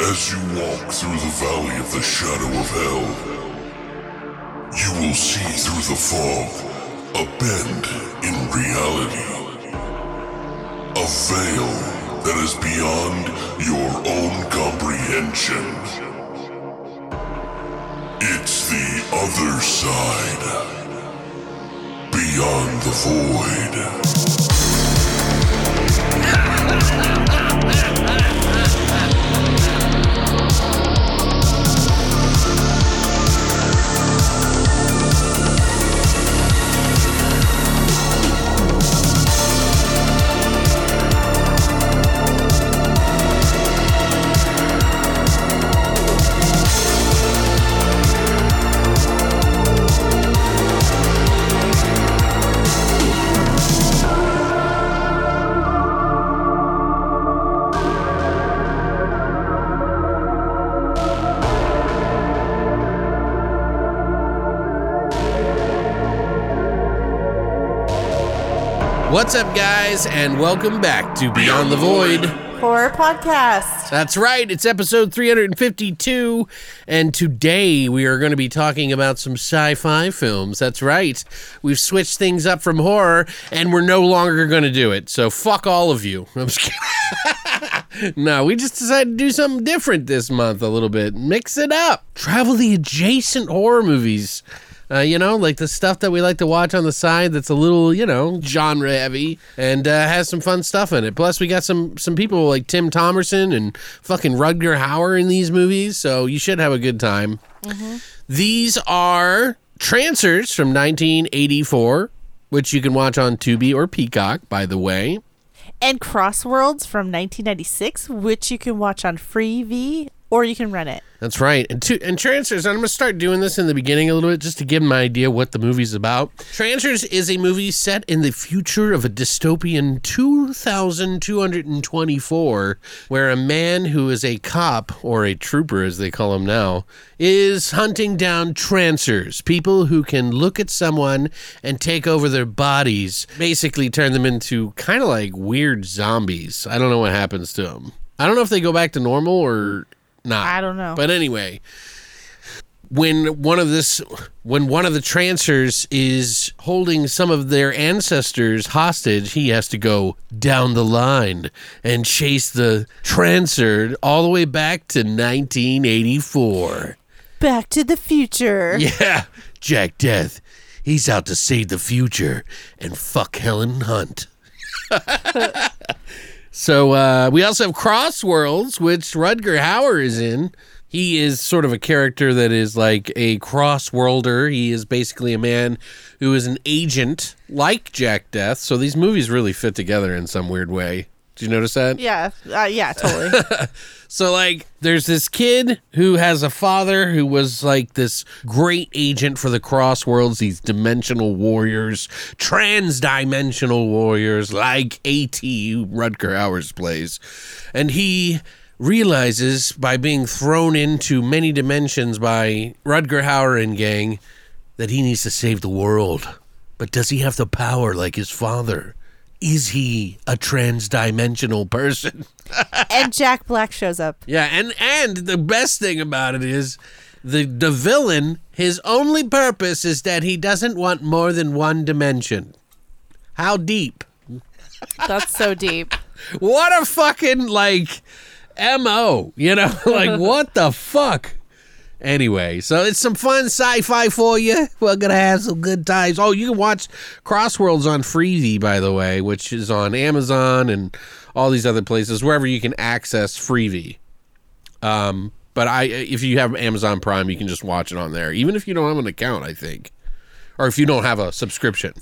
As you walk through the valley of the shadow of hell, you will see through the fog a bend in reality. A veil that is beyond your own comprehension. It's the other side. Beyond the void. What's up, guys, and welcome back to Beyond the Void. Horror podcast. That's right, it's episode 352, and today we are going to be talking about some sci fi films. That's right, we've switched things up from horror, and we're no longer going to do it. So, fuck all of you. I'm just kidding. no, we just decided to do something different this month a little bit. Mix it up. Travel the adjacent horror movies. Uh, you know, like the stuff that we like to watch on the side that's a little, you know, genre heavy and uh, has some fun stuff in it. Plus, we got some some people like Tim Thomerson and fucking Rutger Hauer in these movies, so you should have a good time. These are Trancers from 1984, which you can watch on Tubi or Peacock, by the way. And Crossworlds from 1996, which you can watch on Freevee or you can rent it. That's right. And two, and Trancers, I'm gonna start doing this in the beginning a little bit just to give them an idea what the movie's about. Trancers is a movie set in the future of a dystopian 2224, where a man who is a cop or a trooper, as they call him now, is hunting down trancers, people who can look at someone and take over their bodies, basically turn them into kind of like weird zombies. I don't know what happens to them. I don't know if they go back to normal or not. I don't know. But anyway, when one of this when one of the trancers is holding some of their ancestors hostage, he has to go down the line and chase the trancer all the way back to 1984. Back to the future. Yeah, Jack Deth. He's out to save the future and fuck Helen Hunt. so uh, we also have Crossworlds, which Rutger Hauer is in. He is sort of a character that is like a crossworlder. He is basically a man who is an agent like Jack Deth. So these movies really fit together in some weird way. Did you notice that? Yeah, uh, yeah, totally. So like there's this kid who has a father who was like this great agent for the cross worlds, these dimensional warriors, trans-dimensional warriors like AT Rutger Hauer's plays. And he realizes by being thrown into many dimensions by Rutger Hauer and gang that he needs to save the world. But does he have the power like his father? Is he a trans-dimensional person? and Jack Black shows up. Yeah, and and the best thing about it is the the villain. His only purpose is that he doesn't want more than one dimension. How deep? That's so deep. What a fucking like mo. You know, like what the fuck. Anyway, so it's some fun sci-fi for you. We're gonna have some good times. Oh, you can watch Crossworlds on Freevee, by the way, which is on Amazon and all these other places wherever you can access Freevee. Um, but I, if you have Amazon Prime, you can just watch it on there, even if you don't have an account. I think, or if you don't have a subscription.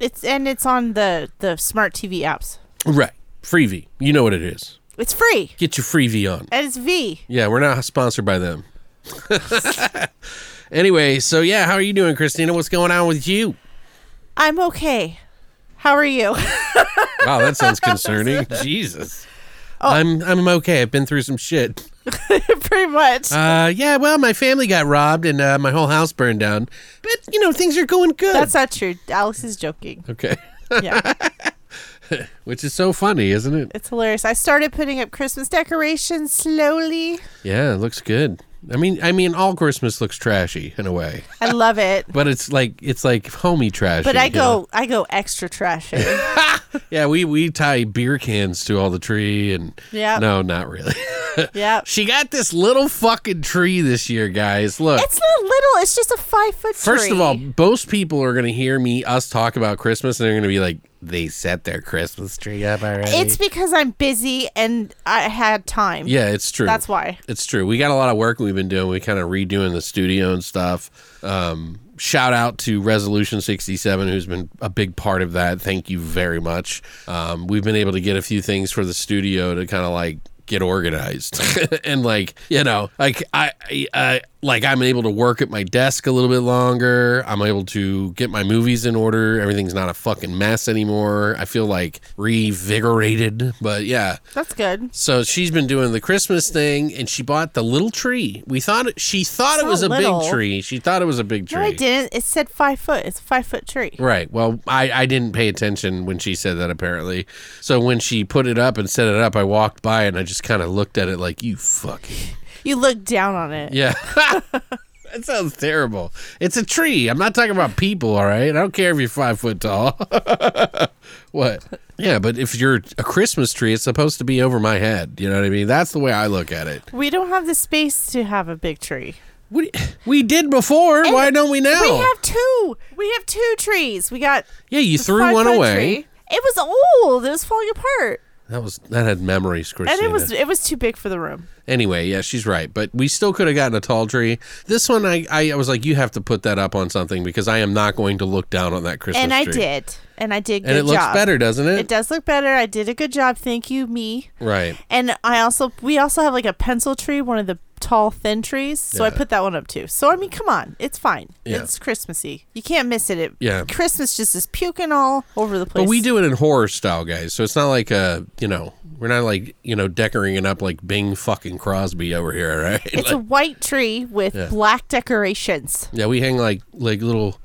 It's and it's on the the smart TV apps. Right, Freevee. You know what it is. It's free Get your Freevee on. and it's V. Yeah, we're not sponsored by them. anyway, so yeah, how are you doing, Christina? What's going on with you? I'm okay. How are you? Wow, that sounds concerning. Jesus. I'm I'm okay. I've been through some shit. Pretty much. Uh, yeah. Well, my family got robbed and uh, my whole house burned down. But you know, things are going good. That's not true. Alex is joking. okay. Yeah. which is so funny, isn't it? It's hilarious. I started putting up Christmas decorations slowly. Yeah, it looks good. I mean, I mean, all Christmas looks trashy in a way, I love it. but it's like it's like homey trashy. But I go know? I go extra trashy. yeah, we we tie beer cans to all the tree, and Yep. no, not really. yeah. she got this little fucking tree this year, guys. Look, It's not little, it's just a five foot tree. First of all, most people are going to hear me us talk about Christmas and they're going to be like, they set their Christmas tree up already. it's because I'm busy and I had time. yeah, it's true. That's why. It's true. We got a lot of work we've been doing. We kind of redoing the studio and stuff. Um, shout out to Resolution 67, who's been a big part of that. Thank you very much. Um, we've been able to get a few things for the studio to kind of like get organized and like you know like I, I I like I'm able to work at my desk a little bit longer. I'm able to get my movies in order. Everything's not a fucking mess anymore. I feel like revigorated. But yeah, That's good. so she's been doing the Christmas thing, and she bought the little tree. We thought it, she thought It's it was a little. big tree. She thought it was a big tree. No, I didn't. It said five foot. It's a five foot tree. Right. Well, I, I didn't pay attention when she said that apparently. So when she put it up and set it up, I walked by and I just kind of looked at it like you fucking You look down on it. yeah. that sounds terrible. It's a tree. I'm not talking about people. All right. I don't care if you're five foot tall. what? Yeah, but if you're a Christmas tree, it's supposed to be over my head. You know what I mean? That's the way I look at it. We don't have the space to have a big tree. We, we did before. Why don't we now? We have two. We have two trees. We got yeah, you threw one away. tree. It was old. It was falling apart, That was that had memories, Christina. and it was it was too big for the room. Anyway, yeah, she's right. But we still could have gotten a tall tree. This one, I, I, was like, you have to put that up on something because I am not going to look down on that Christmas tree. and I tree. did, and I did. Good And it looks job. better, doesn't it? It does look better. I did a good job. Thank you, me. Right. And I also we also have like a pencil tree, one of the tall thin trees. So I put that one up too. So I mean, come on, it's fine. Yeah. It's Christmassy. You can't miss it. it. Yeah. Christmas just is puking all over the place. But we do it in horror style, guys. So it's not like a, you know, we're not like, you know, decorating it up like Bing fucking Crosby over here, right? It's a white tree with Yeah. black decorations. yeah, we hang like like little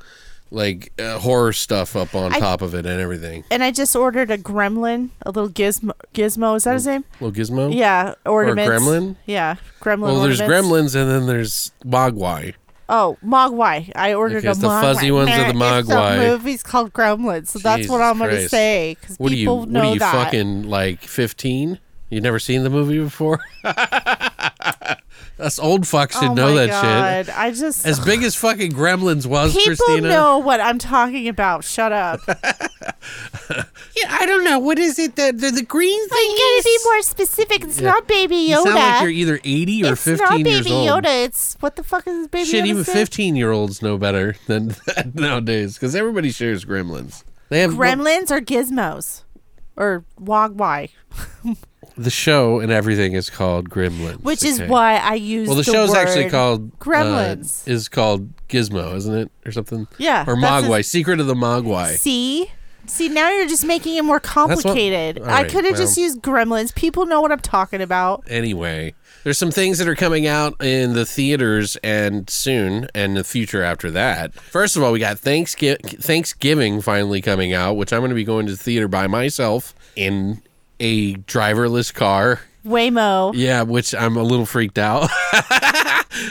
like uh, horror stuff up on I- top of it and everything. And I just ordered a gremlin, a little gizmo. Gizmo is that his name? Little gizmo. Yeah, ornaments. gremlin? Yeah, gremlin. Well, there's gremlins and then there's mogwai. Oh, Mogwai. I ordered Okay, a it's the Mogwai. fuzzy ones of the It's Mogwai? a movie's called Gremlins, so that's what I'm going to say because What are you? people What know are you that. fucking like fifteen? You've never seen the movie before? Us old fucks should oh know my that God. shit. I just As big as fucking Gremlins was, people Christina. know what I'm talking about. Shut up. Yeah, I don't know. What is it? The the, the green thing. you gotta be more specific. It's Yeah. not Baby You Yoda. sound like you're either eighty or it's fifteen not years Baby old. Yoda. It's what the fuck is Baby Shit, Yoda? even fifteen-year-olds know better than that nowadays because everybody shares Gremlins. They have Gremlins or Gizmos or Wogwai, the show and everything is called Gremlins, which is okay? why I use. Well, the, show's actually called uh, Gremlins. is called Gizmo, isn't it, or something? Yeah, Or Mogwai, Secret of the Mogwai. See, see, now you're just making it more complicated. all I could have just used Gremlins. People know what I'm talking about. Anyway, there's some things that are coming out in the theaters and soon and the future after that. First of all, we got Thanksgiving, Thanksgiving finally coming out, which I'm going to be going to the theater by myself in a driverless car. Waymo. Yeah, which I'm a little freaked out.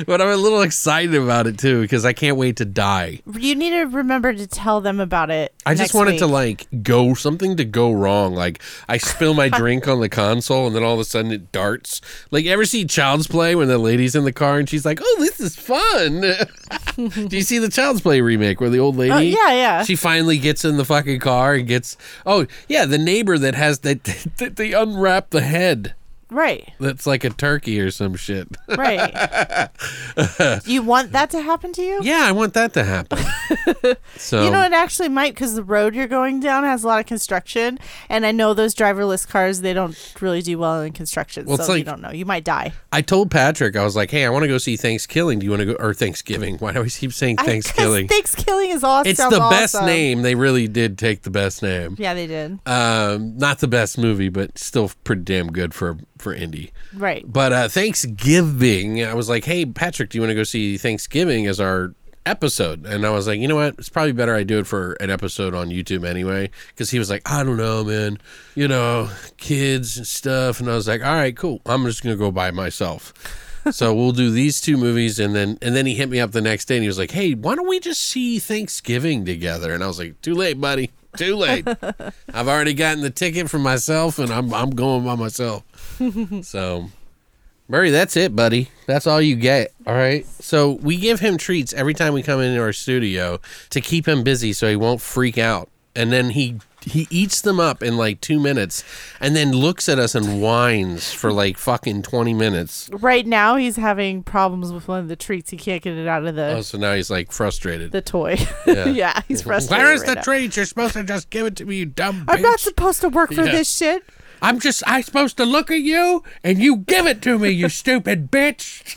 but I'm a little excited about it too because I can't wait to die. You need to remember to tell them about it. I just wanted to like go something to go wrong. Like I spill my drink on the console and then all of a sudden it darts. Like ever see Child's Play when the lady's in the car and she's like, "Oh, this is fun." Do you see the Child's Play remake where the old oh, lady? Oh, yeah, yeah. She finally gets in the fucking car and gets. Oh yeah, the neighbor that has that they unwrap the head. Right, That's like a turkey or some shit. right. you want that to happen to you? yeah, I want that to happen. so You know, it actually might because the road you're going down has a lot of construction, and I know those driverless cars they don't really do well in construction, Well, so it's you don't know. You might die. I told Patrick, I was like, "Hey, I want to go see Thanksgiving. Do you want to go or Thanksgiving? Why do I keep saying I- Thanksgiving? Thanksgiving is awesome. It's the best awesome. name. They really did take the best name. Yeah, they did. Um, not the best movie, but still pretty damn good for for indie. Right. But uh, Thanksgiving, I was like, "Hey, Patrick, do you want to go see Thanksgiving as our episode. And I was like, you know what? It's probably better I do it for an episode on YouTube anyway. Because he was like, I don't know, man. You know, kids and stuff. And I was like, all right, cool. I'm just gonna go by myself. so we'll do these two movies, and then and then he hit me up the next day, and he was like, "Hey, why don't we just see Thanksgiving together?" And I was like, "Too late, buddy. Too late. I've already gotten the ticket for myself, and I'm I'm going by myself." so Murray, that's it, buddy. That's all you get. All right. So we give him treats every time we come into our studio to keep him busy so he won't freak out. And then he he eats them up in like two minutes and then looks at us and whines for like fucking 20 minutes. Right now, he's having problems with one of the treats. He can't get it out of the Oh, so now he's like frustrated. the toy. Yeah. Yeah, he's frustrated. Where is right the now. treat? You're supposed to just give it to me, you dumb bitch. I'm not supposed to work for Yeah. this shit. I'm just, I'm supposed to look at you and you give it to me, you stupid bitch.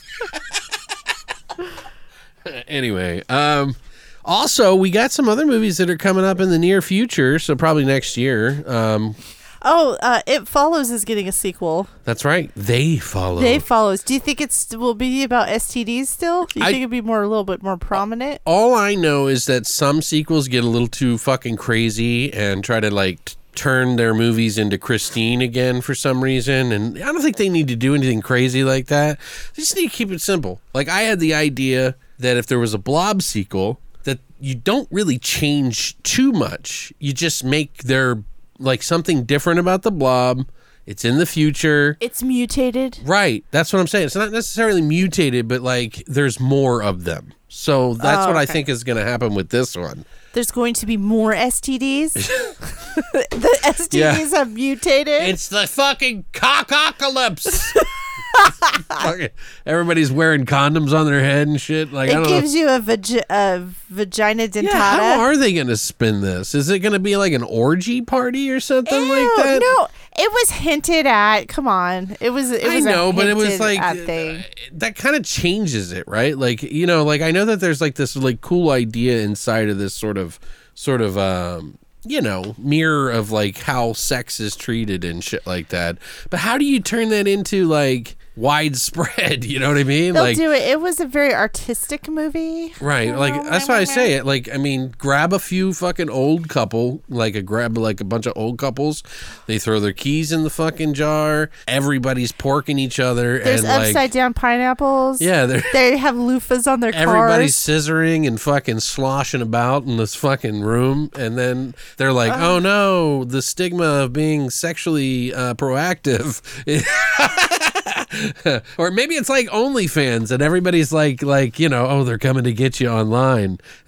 anyway, um, also, we got some other movies that are coming up in the near future, so probably next year. Um, Oh, uh, It Follows is getting a sequel. that's right. They follow. They Follows. Do you think it's will be about STDs still? Do you I- think it'd be more a little bit more prominent? All I know is that some sequels get a little too fucking crazy and try to like t- turn their movies into Christine again for some reason. And I don't think they need to do anything crazy like that. They just need to keep it simple. Like I had the idea that if there was a Blob sequel, that you don't really change too much. You just make their like something different about the Blob. It's in the future. It's mutated. Right. That's what I'm saying. It's not necessarily mutated, but like there's more of them. So that's Oh, what I think is going to happen with this one. There's going to be more STDs. the STDs have mutated. It's the fucking cockocalypse. Fucking- Everybody's wearing condoms on their head and shit. Like I it don't gives know. you a, vagi- a vagina dentata. Yeah, how are they going to spin this? Is it going to be like an orgy party or something Ew, like that? No, it was hinted at. Come on, it was. It I was. know, a but it was like uh, thing. that kind of changes it, right? Like you know, like I know that there's like this like cool idea inside of this sort of sort of um you know mirror of like how sex is treated and shit like that. But how do you turn that into like widespread? You know what I mean? They'll like do it. It was a very artistic movie. Right, like that's why I say it. Like, I mean, grab a few fucking old couple, like a grab like a bunch of old couples. They throw their keys in the fucking jar. Everybody's porking each other, There's and upside like, down pineapples. yeah, they're They have loofahs on their everybody's cars. scissoring and fucking sloshing about in this fucking room, and then they're like, Uh-huh. "Oh no, the stigma of being sexually uh, proactive." or maybe it's like OnlyFans, and everybody's like, like you know, oh, they're coming to get you online.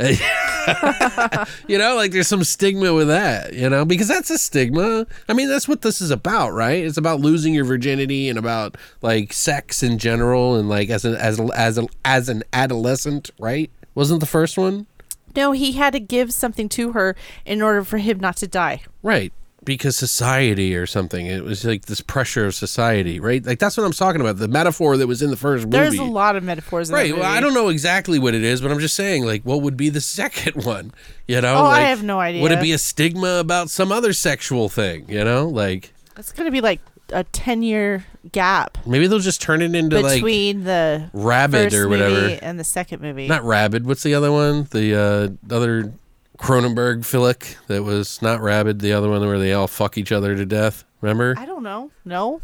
you know, like there's some stigma with that, you know, because that's a stigma. I mean, that's what this is about, right? It's about losing your virginity and about like sex in general, and like as an as a, as a, as an adolescent, right? Wasn't the first one No, he had to give something to her in order for him not to die. right? Because society or something. It was like this pressure of society, right? Like that's what I'm talking about. The metaphor that was in the first movie. There's a lot of metaphors. In Right. Well, I don't know exactly what it is, but I'm just saying, like, what would be the second one? You know? Oh, I have no idea. Would it be a stigma about some other sexual thing? You know, like It's gonna be like a ten year gap maybe they'll just turn it into like between the Rabid first or movie whatever. and the second movie. Not Rabid. What's the other one? The uh, other Cronenberg flick that was not Rabid. The other one where they all fuck each other to death. Remember? I don't know. No.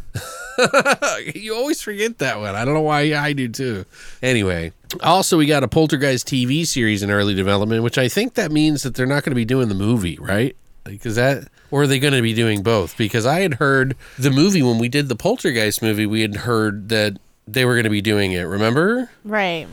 you always forget that one. I don't know why I do too. Anyway, also we got a Poltergeist TV series in early development, which I think that means that they're not going to be doing the movie, right? Like, is that or are they going to be doing both? Because I had heard the movie when we did the Poltergeist movie, we had heard that they were going to be doing it. Remember? Right.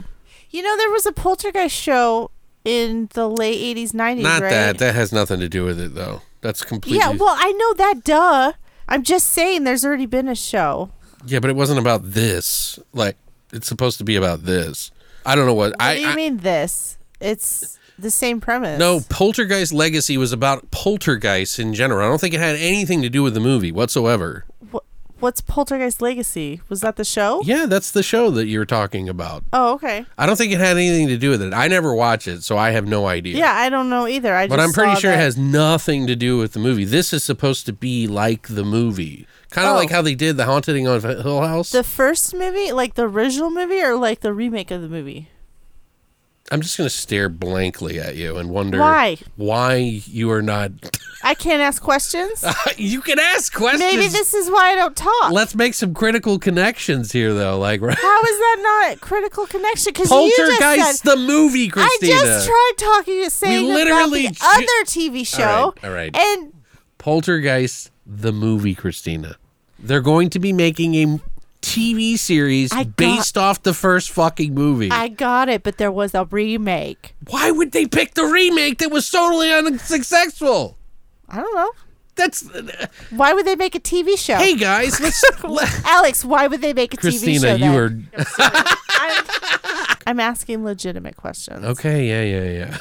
You know, there was a poltergeist show in the late 80s, 90s, Not right? that. That has nothing to do with it, though. That's completely. yeah, well, I know that, duh. I'm just saying there's already been a show. Yeah, but it wasn't about this. Like, it's supposed to be about this. I don't know what. What I, do you I mean this? It's the same premise. No, Poltergeist Legacy was about poltergeists in general. I don't think it had anything to do with the movie whatsoever. Wh- What's Poltergeist Legacy? Was that the show? Yeah, that's the show that you were talking about. Oh, okay. I don't think it had anything to do with it. I never watch it, so I have no idea. Yeah, I don't know either. I But just I'm pretty sure it has nothing to do with the movie. This is supposed to be like the movie. Kind of Oh. like how they did The Haunting on Hill House. the first movie, like the original movie, or like the remake of the movie. I'm just going to stare blankly at you and wonder Why? why you are not. I can't ask questions. you can ask questions. Maybe this is why I don't talk. Let's make some critical connections here, though. Like, right? How is that not critical connection? Because you just Poltergeist, said the movie, Christina. I just tried talking, to saying literally about the other TV show, all right. and Poltergeist, the movie, Christina. They're going to be making a TV series I got- based off the first fucking movie. I got it. But there was a remake. Why would they pick the remake that was totally unsuccessful? I don't know. That's Why would they make a TV show? hey guys, let's. let- Alex, why would they make a TV show? Christina, show? you then? are I'm, I'm asking legitimate questions. okay. Yeah, yeah, yeah.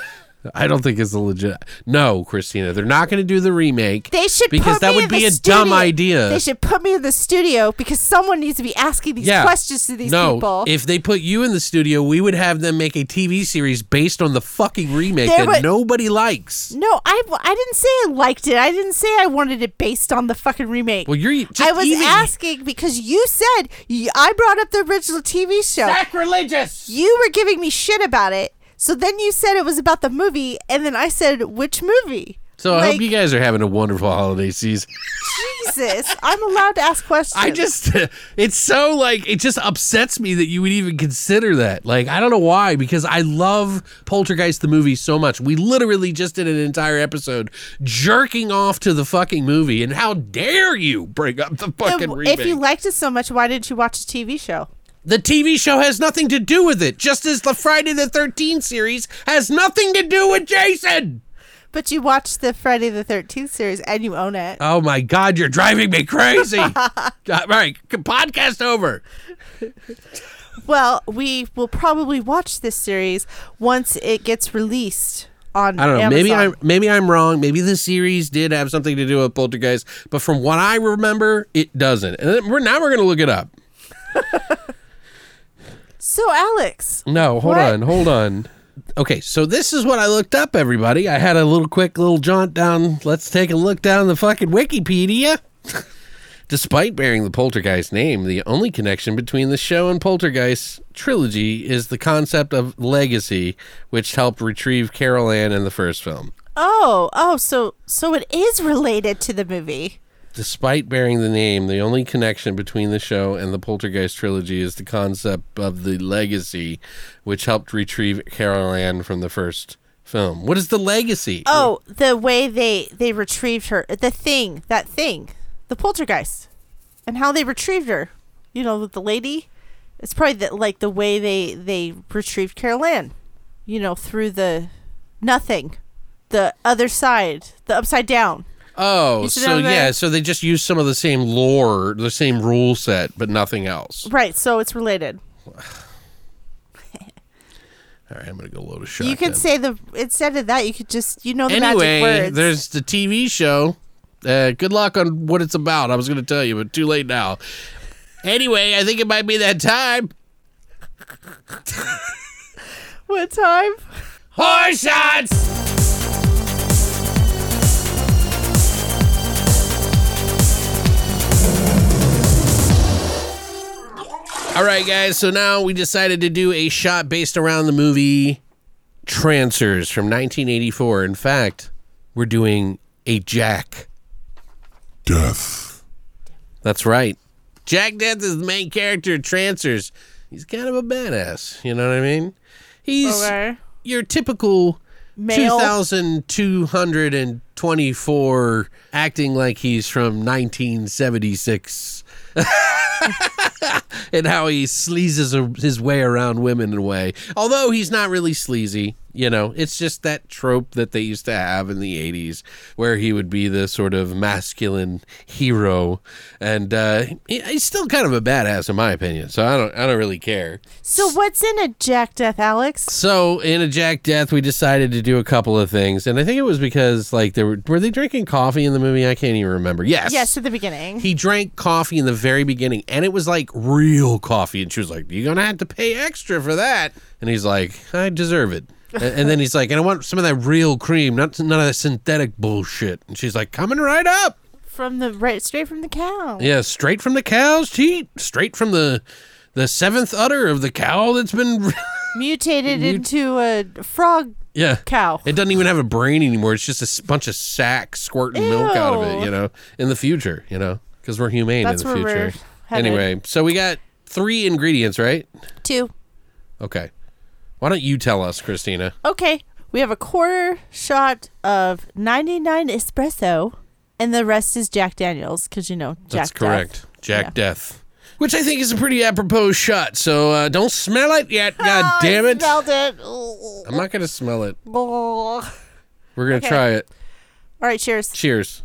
I don't think it's a legit. No, Christina, they're not going to do the remake. They should because put that would be a dumb idea. They should put me in the studio because someone needs to be asking these yeah. questions to these no, people. if they put you in the studio, we would have them make a TV series based on the fucking remake There that would- nobody likes. no, I, I didn't say I liked it. I didn't say I wanted it based on the fucking remake. Well, you're just I was even asking because you said I brought up the original TV show. sacrilegious. You were giving me shit about it. So then you said it was about the movie, and then I said which movie. So I Like, hope you guys are having a wonderful holiday season. Jesus, I'm allowed to ask questions. I just, it's so like, it just upsets me that you would even consider that. Like, I don't know why, because I love Poltergeist the movie so much. We literally just did an entire episode jerking off to the fucking movie, and how dare you bring up the fucking If- remake? if you liked it so much, why didn't you watch the TV show? The TV show has nothing to do with it, just as the Friday the 13th series has nothing to do with Jason. But you watched the Friday the Thirteenth series and you own it. Oh my God, you're driving me crazy. Uh, all right, podcast over. Well, we will probably watch this series once it gets released on. I don't know. Maybe I'm maybe I'm wrong. Maybe the series did have something to do with Poltergeist, but from what I remember, it doesn't. And we're now we're gonna look it up. So, Alex, No, hold What? on, hold on. Okay, so this is what I looked up, everybody. I had a little quick little jaunt down. Let's take a look down the fucking Wikipedia. Despite bearing the Poltergeist name, the only connection between the show and Poltergeist trilogy is the concept of legacy, which helped retrieve Carol Anne in the first film. oh, oh, so so it is related to the movie. Despite bearing the name, the only connection between the show and the Poltergeist trilogy is the concept of the legacy, which helped retrieve Carol Anne from the first film. What is the legacy? Oh, the way they they retrieved her, the thing, that thing, the poltergeist, and how they retrieved her. You know, the lady. It's probably the, like the way they they retrieved Carol Anne. You know, through the nothing, the other side, the upside down. Oh, so yeah, so they just use some of the same lore, the same rule set, but nothing else. Right. So it's related. All right, I'm gonna go load a shot. You could say the instead of that, you could just you know the magic words. There's the TV show. Uh, good luck on what it's about. I was gonna tell you, but too late now. Anyway, I think it might be that time. what time? Horse shots. All right, guys. So now we decided to do a shot based around the movie Trancers from 1984. In fact, we're doing a Jack. Deth. That's right. Jack Deth is the main character of Trancers. He's kind of a badass. You know what I mean? He's Okay. your typical Male. 2224 acting like he's from 1976 and how he sleazes his way around women in a way. Although he's not really sleazy you know it's just that trope that they used to have in the 80s where he would be the sort of masculine hero and uh, he- he's still kind of a badass in my opinion so i don't i don't really care So what's in a Jack Deth, Alex? so in a Jack Deth, we decided to do a couple of things, and I think it was because like they were were they drinking coffee in the movie? I can't even remember. Yes, Yes, at the beginning. He drank coffee in the very beginning, and it was like real coffee, and she was like, "You're gonna have to pay extra for that," and he's like, "I deserve it." And, and then he's like, "And I want some of that real cream, not none of that synthetic bullshit." And she's like, "Coming right up." from the right straight from the cow. Yeah, straight from the cow's teat, straight from the the seventh udder of the cow that's been mutated Mut- into a frog Yeah. cow. It doesn't even have a brain anymore. It's just a bunch of sack squirting milk out of it, you know, in the future, you know, because we're humane That's in the future. Anyway, so we got three ingredients, right? Two. Okay. Why don't you tell us, Christina? Okay. We have a quarter shot of 99 espresso, and the rest is Jack Daniels, because you know Jack. That's Deth. correct. Jack Yeah. Deth. Which I think is a pretty apropos shot. So uh, don't smell it yet. God Oh, damn I it. smelled it. I'm not going to smell it. We're going to Okay. try it. All right. cheers. Cheers.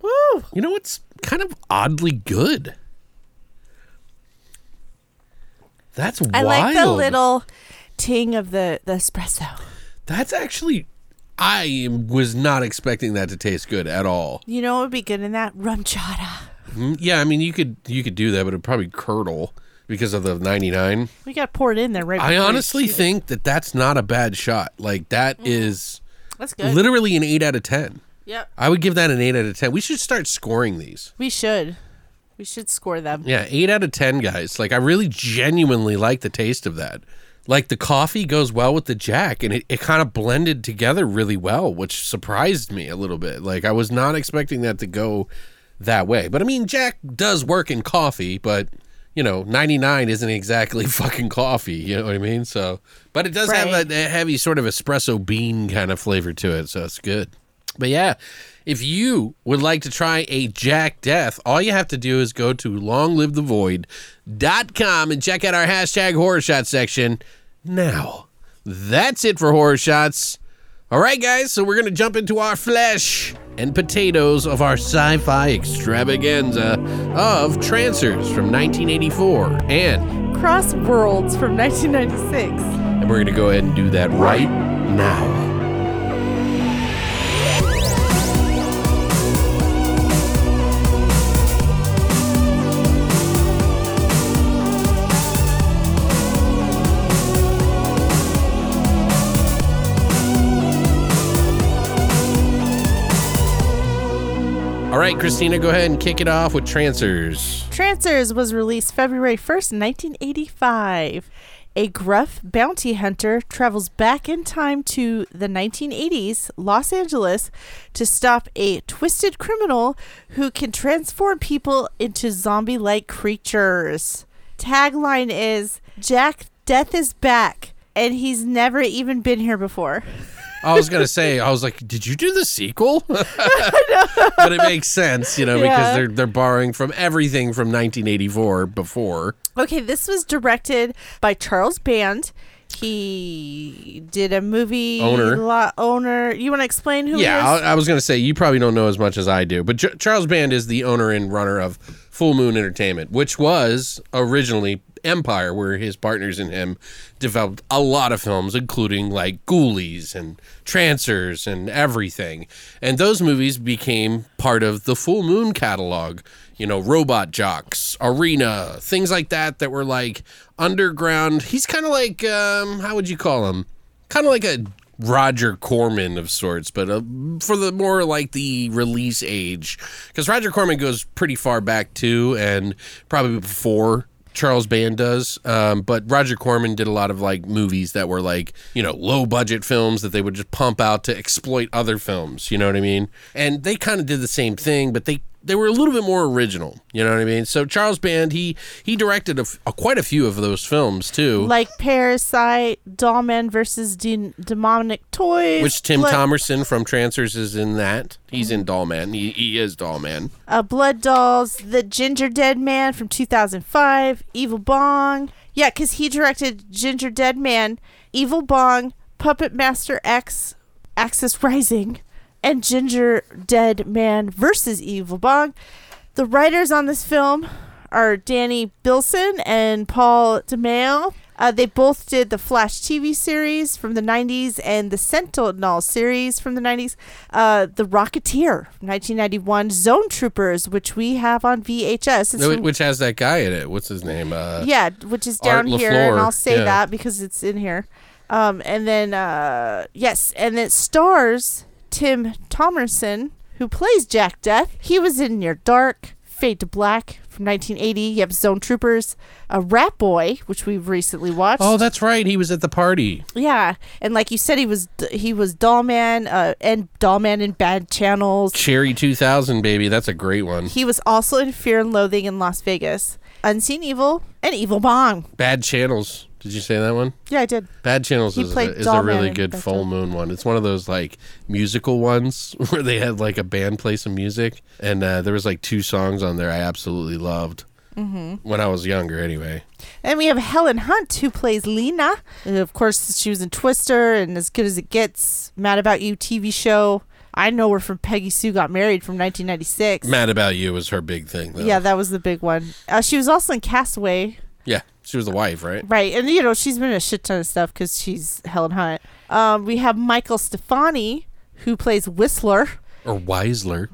Woo! You know what's kind of oddly good? That's wild. I like the little ting of the, the espresso. That's actually. I was not expecting that to taste good at all. You know what would be good in that? RumChata. Mm, Yeah, I mean you could you could do that, but it'd probably curdle because of the 99. We got poured in there right I honestly think that that's not a bad shot. Like that is That's good. literally an 8 out of 10. Yep. I would give that an 8 out of 10. We should start scoring these. We should. We should score them. Yeah, 8 out of 10 guys. Like I really genuinely like the taste of that. Like the coffee goes well with the jack and it, it kind of blended together really well, which surprised me a little bit. Like I was not expecting that to go that way. But I mean, jack does work in coffee, but you know, 99 isn't exactly fucking coffee, you know what I mean? So, but it does have a, a heavy sort of espresso bean kind of flavor to it, so it's good. But yeah, if you would like to try a Jack Deth, all you have to do is go to longlivethevoid.com and check out our hashtag horror shot section now. That's it for horror shots. All right, guys, so we're going to jump into our flesh and potatoes of our sci fi extravaganza of Trancers from 1984. And, Cross Worlds from 1996. and we're going to go ahead and do that right now. All right, Christina, go ahead and kick it off with Trancers. Trancers was released February 1st, 1985. A gruff bounty hunter travels back in time to the 1980s Los Angeles to stop a twisted criminal who can transform people into zombie like creatures. Tagline is Jack Deth is back, and he's never even been here before. I was gonna say, I was like, did you do the sequel? but it makes sense, you know, because they're they're borrowing from everything from 1984 before. Okay, this was directed by Charles Band. He did a movie Owner. lo- owner. You want to explain who yeah, he is? I, I was gonna say you probably don't know as much as I do, but Ch- Charles Band is the owner and runner of Full Moon Entertainment, which was originally Empire, where his partners and him developed a lot of films, including like Ghoulies and Trancers and everything. And those movies became part of the Full Moon catalog. You know, Robot Jox, Arena, things like that that were like underground. He's kind of like, um, how would you call him? Kind of like a Roger Corman of sorts, but uh, for the more like the release age, because Roger Corman goes pretty far back too, and probably before Charles Band does. Um, but Roger Corman did a lot of like movies that were like you know low budget films that they would just pump out to exploit other films. You know what I mean? And they kind of did the same thing, but they they were a little bit more original. You know what I mean? So Charles Band he he directed a, a- quite a few of those films too. like Parasite, Dollman versus De- Demonic Toys, Which Tim Blood, Thomerson from Trancers is in that. He's in Dollman. He, he is Dollman. uh, Blood Dolls, The Ginger Dead Man from 2005, Evil Bong. Yeah, because he directed Ginger Dead Man, Evil Bong, Puppet Master X, Axis Rising, and Ginger Dead Man versus Evil Bong. The writers on this film are Danny Bilson and Paul DeMeo. Uh, they both did the Flash TV series from the 90s and the Sentinel series from the 90s. Uh, the Rocketeer, 1991, Zone Troopers, which we have on VHS. It's Which has that guy in it. What's his name? Uh, yeah, which is down here, and I'll say yeah. that because it's in here. Um, and then uh, yes, and it stars Tim Thomerson, who plays Jack Deth. He was in Near Dark, Fade to Black from 1980. You have Zone Troopers, a Rat Boy, which we've recently watched. Oh, that's right. He was at the party. yeah, and like you said, he was he was Dollman uh, and Dollman in Bad Channels. Cherry 2000, baby. That's a great one. He was also in Fear and Loathing in Las Vegas, Unseen Evil, and Evil Bong. Bad Channels. Did you say that one? Yeah, I did. Bad Channels He is, a, is a really good full moon one. It's one of those like musical ones where they had like a band play some music, and uh, there was like two songs on there I absolutely loved mm-hmm. when I was younger. Anyway, And we have Helen Hunt, who plays Lena. And of course, she was in Twister and As Good as It Gets, Mad About You TV show. I know her from Peggy Sue Got Married from 1996. Mad About You was her big thing, though. Yeah, that was the big one. Uh, she was also in Castaway, yeah, she was the wife, right? right? And you know, she's been in a shit ton of stuff because she's Helen Hunt. Um, we have Michael Stefani, who plays Whistler. Or Weisler.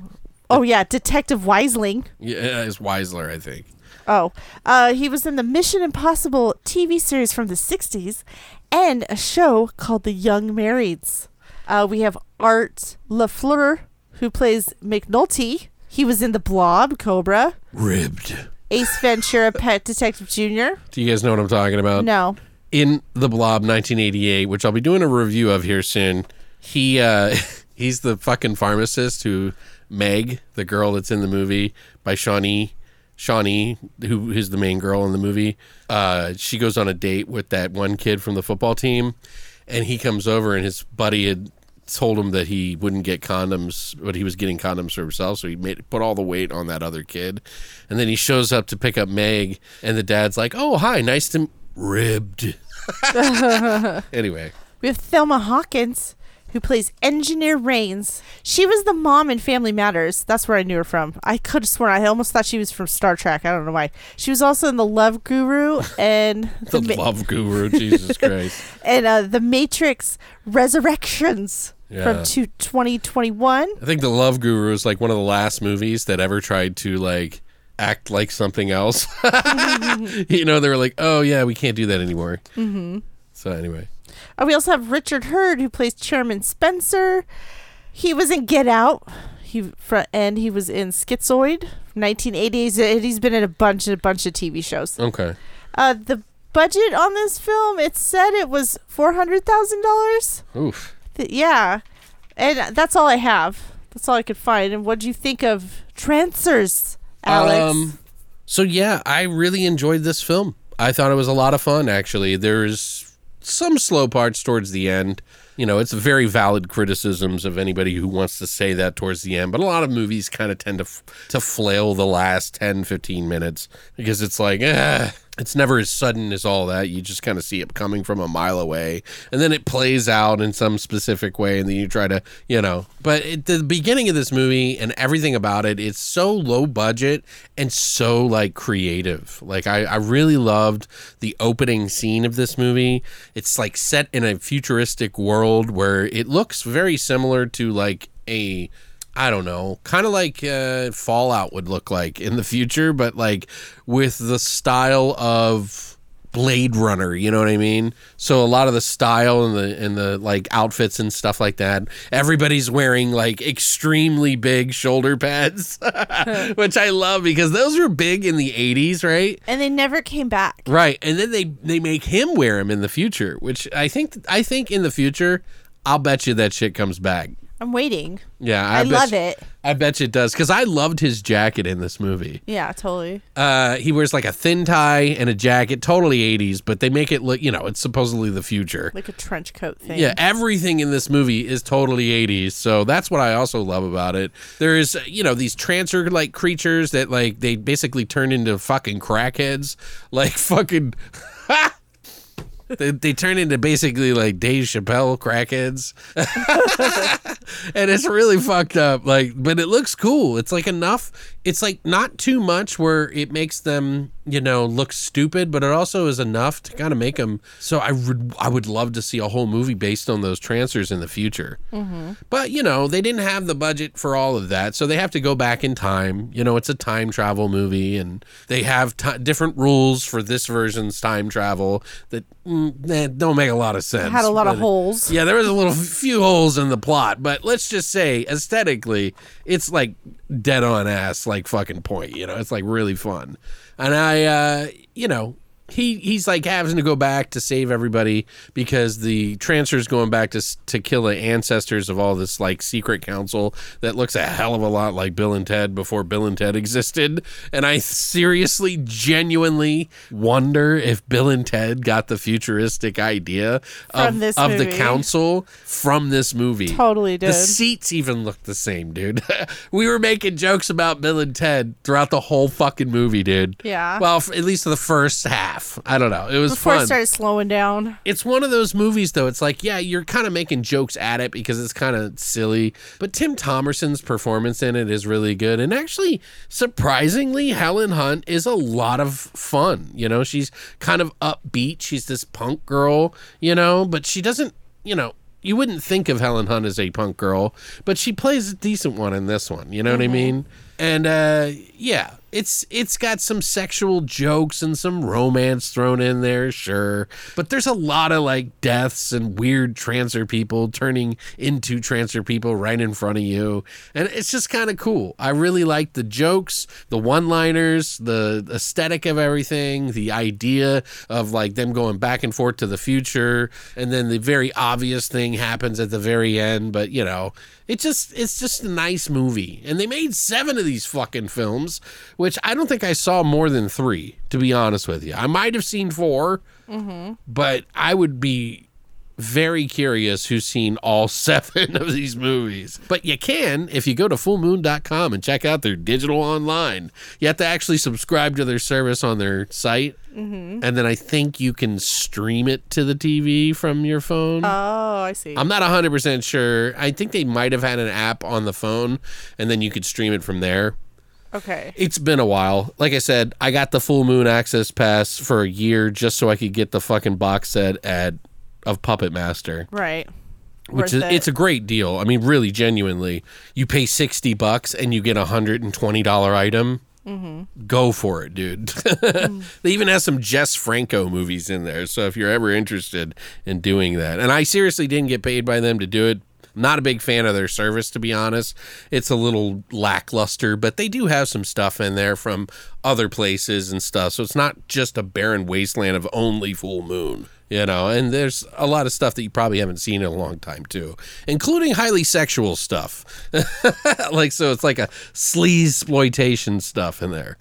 Oh yeah, Detective Weisling. Yeah, it's Weisler, I think. Oh, uh, he was in the Mission Impossible TV series from the 60s and a show called The Young Marrieds. Uh, we have Art LaFleur, who plays McNulty. He was in The Blob, Cobra, Ribbed. Ace Ventura, Pet Detective Jr. Do you guys know what I'm talking about? No. in the blob 1988 which i'll be doing a review of here soon he uh he's the fucking pharmacist who meg the girl that's in the movie by shawnee shawnee who is the main girl in the movie uh she goes on a date with that one kid from the football team and he comes over and his buddy had told him that he wouldn't get condoms but he was getting condoms for himself so he made put all the weight on that other kid. And then he shows up to pick up meg and the dad's like oh hi nice to ribbed. Anyway. We have Thelma Hawkins, who plays Engineer Raines. She was the mom in Family Matters. That's where I knew her from. I could have sworn I almost thought she was from Star Trek. I don't know why. She was also in The Love Guru and the Ma- love guru jesus christ and uh, The Matrix Resurrections Yeah. from two, 2021. i think the love guru is like one of the last movies that ever tried to like act like something else you know they were like oh yeah we can't do that anymore mm-hmm. so anyway Uh, we also have Richard Herd, who plays Chairman Spencer. He was in Get Out. He and he was in Schizoid, 1980s. And he's been in a bunch, a bunch of TV shows. okay Uh, the budget on this film, it said it was four hundred thousand dollars. oof Yeah, and that's all I have. That's all I could find. And what do you think of Trancers, Alex? Um, so yeah, I really enjoyed this film. I thought it was a lot of fun. Actually, there's some slow parts towards the end. You know, it's very valid criticisms of anybody who wants to say that towards the end. But a lot of movies kind of tend to to flail the last 10, 15 minutes because it's like, eh, it's never as sudden as all that. You just kind of see it coming from a mile away, and then it plays out in some specific way, and then you try to, you know. But at the beginning of this movie and everything about it, it's so low budget and so like creative. Like I, I really loved the opening scene of this movie. It's like set in a futuristic world where it looks very similar to like a I don't know, kind of like uh, Fallout would look like in the future, but like with the style of Blade Runner. You know what I mean? So a lot of the style and the and the like outfits and stuff like that. Everybody's wearing like extremely big shoulder pads, which I love because those were big in the '80s, right? and they never came back. Right, and then they they make him wear them in the future, which I think I think in the future, I'll bet you that shit comes back. I'm waiting. Yeah, I, I, love you- it. I bet you it does because I loved his jacket in this movie. Yeah, totally. Uh, he wears like a thin tie and a jacket, totally 80s, but they make it look, you know, it's supposedly the future. Like a trench coat thing. Yeah, everything in this movie is totally 80s. So that's what I also love about it. There's, you know, these trancer like creatures that like they basically turn into fucking crackheads. Like fucking They, they turn into basically like Dave Chappelle crackheads, and it's really fucked up. Like, but it looks cool. It's like enough. It's like not too much where it makes them, you know, look stupid, but it also is enough to kind of make them. So I would, I would love to see a whole movie based on those trancers in the future. But you know, they didn't have the budget for all of that, so they have to go back in time. You know, it's a time travel movie, and they have ti different rules for this version's time travel that mm, eh, don't make a lot of sense. Had a lot of holes. Yeah, there was a little few holes in the plot, but but let's just say aesthetically, it's like dead on ass, like fucking point. You know, it's like really fun. And I, uh, you know, he he's like having to go back to save everybody because the trancer's going back to to kill the ancestors of all this like secret council that looks a hell of a lot like Bill and Ted before Bill and Ted existed. And I seriously, genuinely wonder if Bill and Ted got the futuristic idea of, of the council from this movie. Totally did. The seats even look the same, dude. we were making jokes about Bill and Ted throughout the whole fucking movie, dude. Yeah. Well, at least the first half. I don't know. It was Before fun. it started slowing down. it's one of those movies, though. It's like, yeah, you're kind of making jokes at it because it's kind of silly. But Tim Thomerson's performance in it is really good. And actually, surprisingly, Helen Hunt is a lot of fun. You know, she's kind of upbeat. She's this punk girl, you know, but she doesn't, you know, you wouldn't think of Helen Hunt as a punk girl, but she plays a decent one in this one. You know what I mm-hmm. mean? And uh, yeah, it's it's got some sexual jokes and some romance thrown in there, sure. But there's a lot of like deaths and weird trancer people turning into trancer people right in front of you, and it's just kind of cool. I really like the jokes, the one-liners, the aesthetic of everything, the idea of like them going back and forth to the future, and then the very obvious thing happens at the very end. But you know, it just it's just a nice movie, and they made seven of these fucking films, which I don't think I saw more than three. To be honest with you, I might have seen 4 mm-hmm. but I would be very curious who's seen all seven of these movies. But you can if you go to fullmoon.com and check out their digital online. You have to actually subscribe to their service on their site. Mm-hmm. And then I think you can stream it to the TV from your phone. Oh, I see. I'm not 100% sure. I think they might have had an app on the phone and then you could stream it from there. okay. It's been a while. Like I said, I got the full moon access pass for a year just so I could get the fucking box set at of Puppet Master, Right. which Worth is it. it's a great deal. I mean, really, genuinely, you pay sixty bucks and you get a hundred and twenty dollar item. Mm-hmm. Go for it, dude. they even have some Jess Franco movies in there. So if you're ever interested in doing that, and I seriously didn't get paid by them to do it. Not a big fan of their service, to be honest. It's a little lackluster, but they do have some stuff in there from other places and stuff. So it's not just a barren wasteland of only full moon, you know. And there's a lot of stuff that you probably haven't seen in a long time too, including highly sexual stuff. like so, it's like a sleaze exploitation stuff in there.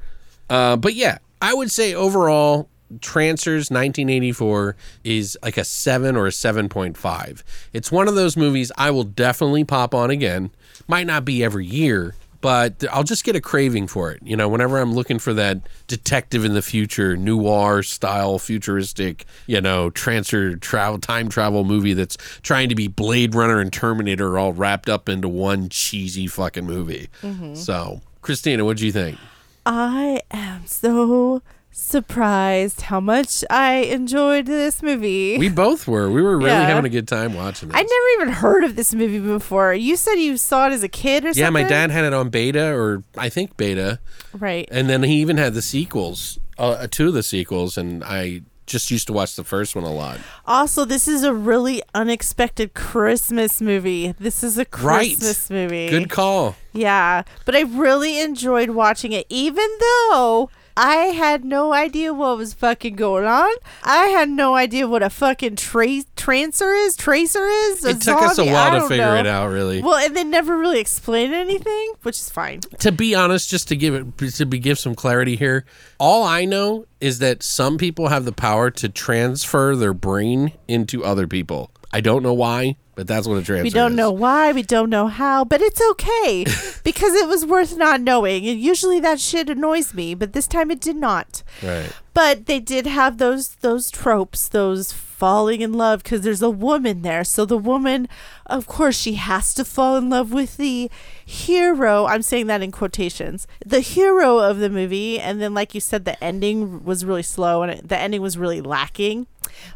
Uh, but yeah, I would say overall, Trancers 1984 is like a 7 or a 7.5. It's one of those movies I will definitely pop on again. Might not be every year, but I'll just get a craving for it. You know, whenever I'm looking for that detective in the future, noir style, futuristic, you know, transfer travel, time travel movie that's trying to be Blade Runner and Terminator all wrapped up into one cheesy fucking movie. Mm-hmm. So, Christina, what do you think? I am so surprised how much I enjoyed this movie. We both were. We were really Yeah. having a good time watching it. I'd never even heard of this movie before. You said you saw it as a kid or something? yeah, my dad had it on beta, or I think beta, Right. and then he even had the sequels, uh, two of the sequels, and I just used to watch the first one a lot. Also, this is a really unexpected Christmas movie. This is a Right. Christmas movie. Good call. Yeah, but I really enjoyed watching it, even though I had no idea what was fucking going on. I had no idea what a fucking tra- trancer is, tracer is. a It took us a while to figure know. it out, really. Well, and they never really explained anything, which is fine. to be honest, just to give it to be give some clarity here, all I know is that some people have the power to transfer their brain into other people. I don't know why, but that's what a trancer We don't is. know why, we don't know how, but it's okay because it was worth not knowing. And usually that shit annoys me, but this time it did not. Right. But they did have those those tropes, those falling in love because there's a woman there. So the woman, of course, she has to fall in love with the hero. I'm saying that in quotations. The hero of the movie, and then like you said, the ending was really slow and it, the ending was really lacking.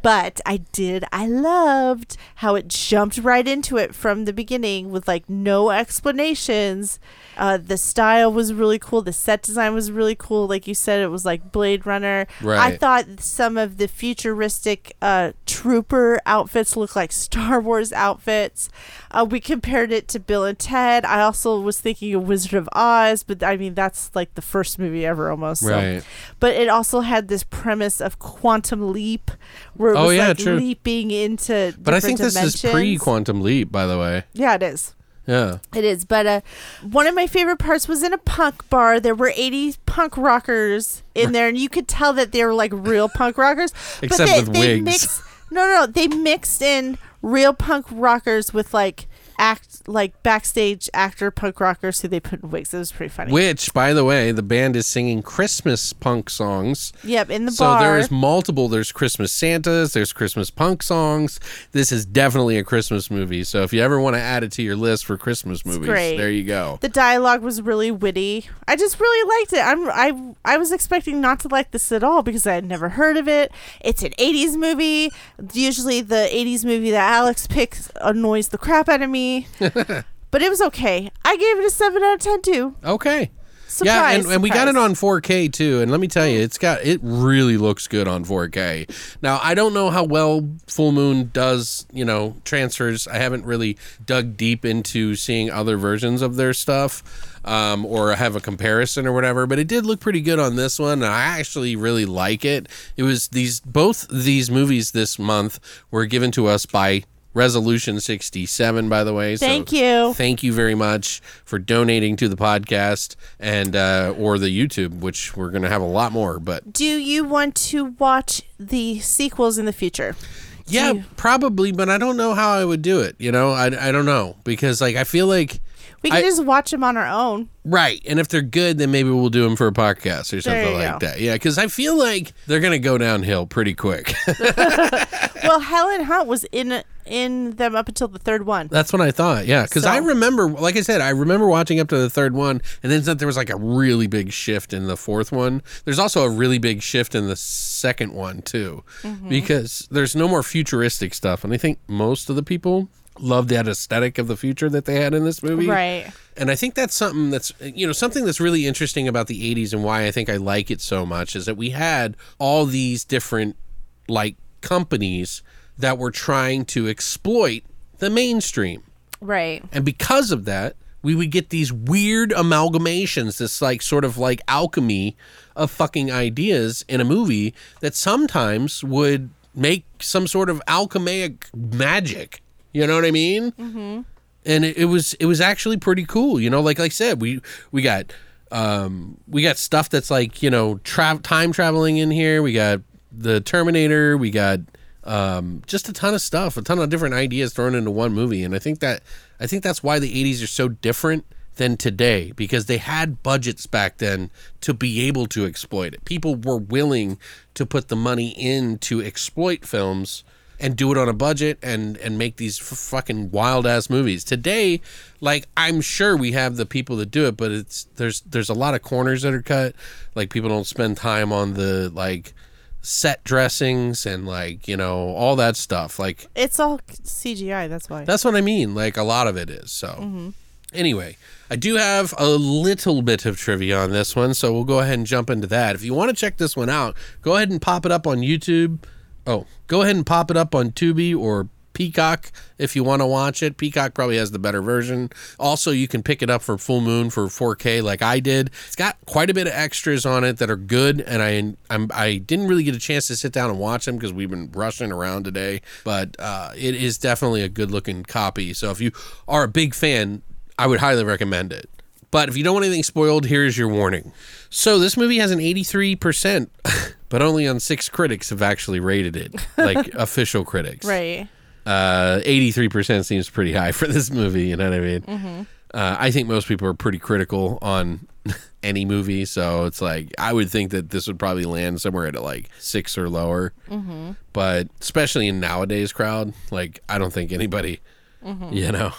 But I did, I loved how it jumped right into it from the beginning with like no explanations. Uh, the style was really cool. The set design was really cool. Like you said, it was like Blade Runner. I thought some of the futuristic uh, trooper outfits looked like Star Wars outfits. Uh, we compared it to Bill and Ted. I also was thinking of Wizard of Oz, but I mean, that's like the first movie ever almost. so- Right. but it also had this premise of quantum leap where it Oh, was yeah, like true. leaping into But I think this is pre Quantum Leap, by the way. yeah it is Yeah. it is but uh one of my favorite parts was in a punk bar there were 80 punk rockers in there and you could tell that they were like real punk rockers Except but they, with they wigs. mixed no no they mixed in real punk rockers with like act like backstage actor punk rockers who they put in wigs it was pretty funny Which, by the way, the band is singing Christmas punk songs. yep in the So bar So there's multiple. There's Christmas Santas. There's Christmas punk songs. This is definitely a Christmas movie. So if you ever want to add it to your list for Christmas movies, there you go. The dialogue was really witty. I just really liked it. I'm I I was expecting not to like this at all because I had never heard of it. It's an 80s movie. Usually the 80s movie that Alex picks annoys the crap out of me. but it was okay. I gave it a 7 out of 10 too. Okay. Surprise. yeah, and, and we got it on 4K too. And let me tell you, it's got it really looks good on 4K. Now I don't know how well Full Moon does, you know, transfers. I haven't really dug deep into seeing other versions of their stuff, um, or have a comparison or whatever. But it did look pretty good on this one. And I actually really like it. It was these both these movies this month were given to us by. Resolution 67, by the way. So Thank you. thank you very much for donating to the podcast and uh, or the YouTube, which we're gonna have a lot more. But Do you want to watch the sequels in the future? yeah, probably. But I don't know how I would do it. You know, I, I don't know because like I feel like We can I- just watch them on our own. right, and if they're good, then maybe we'll do them for a podcast or something like go. that. Yeah, because I feel like they're gonna go downhill pretty quick. well, Helen Hunt was in in them up until the third one. That's what I thought. Yeah, because I remember, like I said, I remember watching up to the third one, and then there was like a really big shift in the fourth one. There's also a really big shift in the second one too, Mm-hmm. because there's no more futuristic stuff, and I think most of the people love that aesthetic of the future that they had in this movie. Right. And I think that's something that's you know something that's really interesting about the 80s and why I think I like it so much is that we had all these different like companies that were trying to exploit the mainstream. Right. And because of that, we would get these weird amalgamations, this like sort of like alchemy of fucking ideas in a movie that sometimes would make some sort of alchemaic magic. You know what I mean? Mm-hmm. And it, it was it was actually pretty cool. You know, like like I said, we we got um we got stuff that's like you know tra- time traveling in here. We got the Terminator. We got um, just a ton of stuff, a ton of different ideas thrown into one movie, and I think that I think that's why the '80s are so different than today because they had budgets back then to be able to exploit it. People were willing to put the money in to exploit films and do it on a budget and and make these f- fucking wild ass movies. Today, like I'm sure we have the people that do it, but it's there's there's a lot of corners that are cut. Like people don't spend time on the like set dressings and like you know all that stuff like It's all CGI. That's why. that's what i mean like a lot of it is so mm-hmm. anyway i do have a little bit of trivia on this one so we'll go ahead and jump into that if you want to check this one out go ahead and pop it up on youtube oh go ahead and pop it up on tubi or peacock if you want to watch it. Peacock probably has the better version. Also you can pick it up for full moon for 4k like i did. It's got quite a bit of extras on it that are good and i I'm, i didn't really get a chance to sit down and watch them because we've been rushing around today but uh, it is definitely a good looking copy. So if you are a big fan i would highly recommend it but if you don't want anything spoiled, here's your warning. So this movie has an 83%, but only on six critics have actually rated it, like official critics. right. Uh, 83% seems pretty high for this movie, you know what I mean? Mm-hmm. Uh, I think most people are pretty critical on any movie, so it's like I would think that this would probably land somewhere at like six or lower. Mm-hmm. But especially in nowadays crowd, like I don't think anybody, Mm-hmm. you know.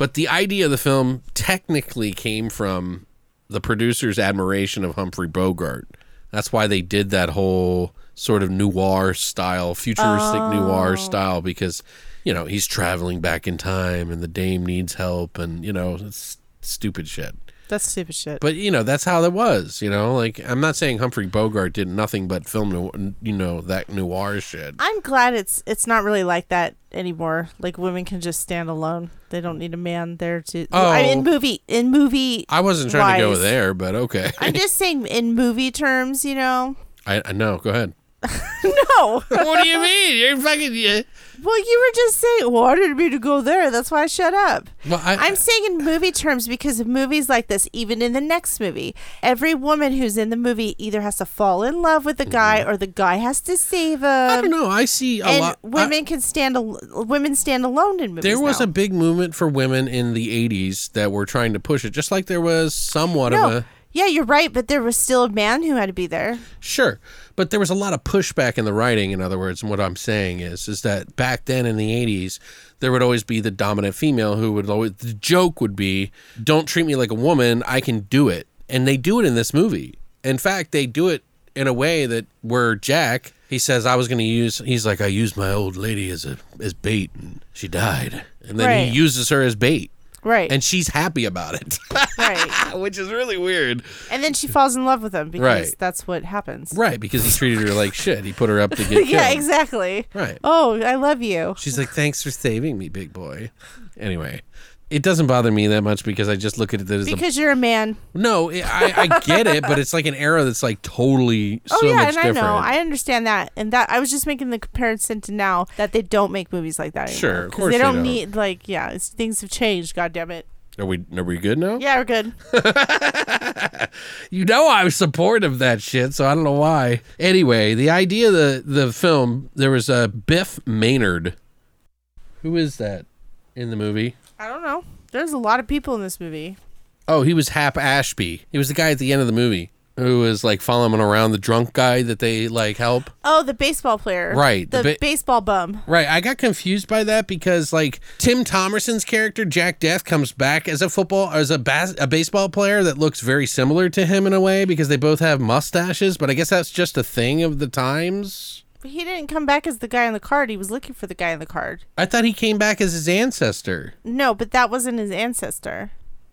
But the idea of the film technically came from the producer's admiration of Humphrey Bogart. That's why they did that whole sort of noir style, futuristic oh. noir style, because you know he's traveling back in time, and the dame needs help, and you know it's stupid shit. That's stupid shit. But you know that's how it was. You know, like I'm not saying Humphrey Bogart did nothing but film, no- you know, that noir shit. I'm glad it's it's not really like that anymore. Like women can just stand alone. They don't need a man there to. Oh, I mean, in Oh. movie in movie. I wasn't trying to go there, but okay. I'm just saying in movie terms, you know. I, I know. Go ahead. No. what do you mean? You're fucking. Yeah. well, you were just saying. Well, I didn't mean to go there. That's why I shut up. Well, I, I'm saying in movie terms because of movies like this, even in the next movie, every woman who's in the movie either has to fall in love with the guy or the guy has to save him. Mm-hmm. I don't know. I see a and lot. I- women can stand al- women stand alone in movies. there was now. a big movement for women in the 80s that were trying to push it, just like there was somewhat no. of a. Yeah, you're right, but there was still a man who had to be there. Sure, but there was a lot of pushback in the writing. In other words, and what I'm saying is, is that back then in the '80s, there would always be the dominant female who would always. The joke would be, "Don't treat me like a woman. I can do it," and they do it in this movie. In fact, they do it in a way that where Jack he says, "I was going to use." He's like, "I used my old lady as a as bait, and she died," and then Right. he uses her as bait, Right. and she's happy about it, right. which is really weird. And then she falls in love with him because Right. that's what happens. Right, because he treated her like shit. He put her up to get yeah, killed. exactly. Right. Oh, I love you. She's like, "Thanks for saving me, big boy." Anyway, it doesn't bother me that much because I just look at it as a Because you're a man. no. I, I get it, but it's like an era that's like totally Oh so yeah, much and I know. I understand that. And that I was just making the comparison to now that they don't make movies like that anymore. Sure, of course they they don't, don't. need like yeah, it's, things have changed, god damn it. are we are we good now? Yeah, we're good. You know I was supportive of that shit, so I don't know why. Anyway, the idea of the the film there was a Biff Manard. Who is that in the movie? I don't know. There's a lot of people in this movie. Oh, he was Hap Ashby. He was the guy at the end of the movie who was like following around the drunk guy that they like help. Oh, the baseball player. Right, the The, ba- baseball bum. Right, I got confused by that because like Tim Thomerson's character Jack Deth comes back as a football as a bas- a baseball player that looks very similar to him in a way because they both have mustaches, but I guess that's just a thing of the times. But he didn't come back as the guy on the card. He was looking for the guy on the card. I thought he came back as his ancestor. No, but that wasn't his ancestor.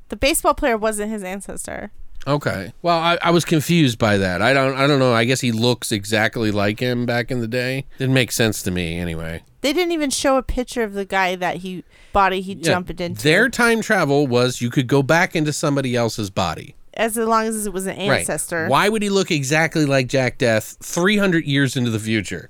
The baseball player wasn't his ancestor. Okay. Well, I, I was confused by that. I don't I don't know. I guess he looks exactly like him back in the day. Didn't make sense to me anyway. They didn't even show a picture of the guy that he body he Yeah, jumped into. Their time travel was you could go back into somebody else's body. As long as it was an ancestor. Right. Why would he look exactly like Jack Deth 300 years into the future?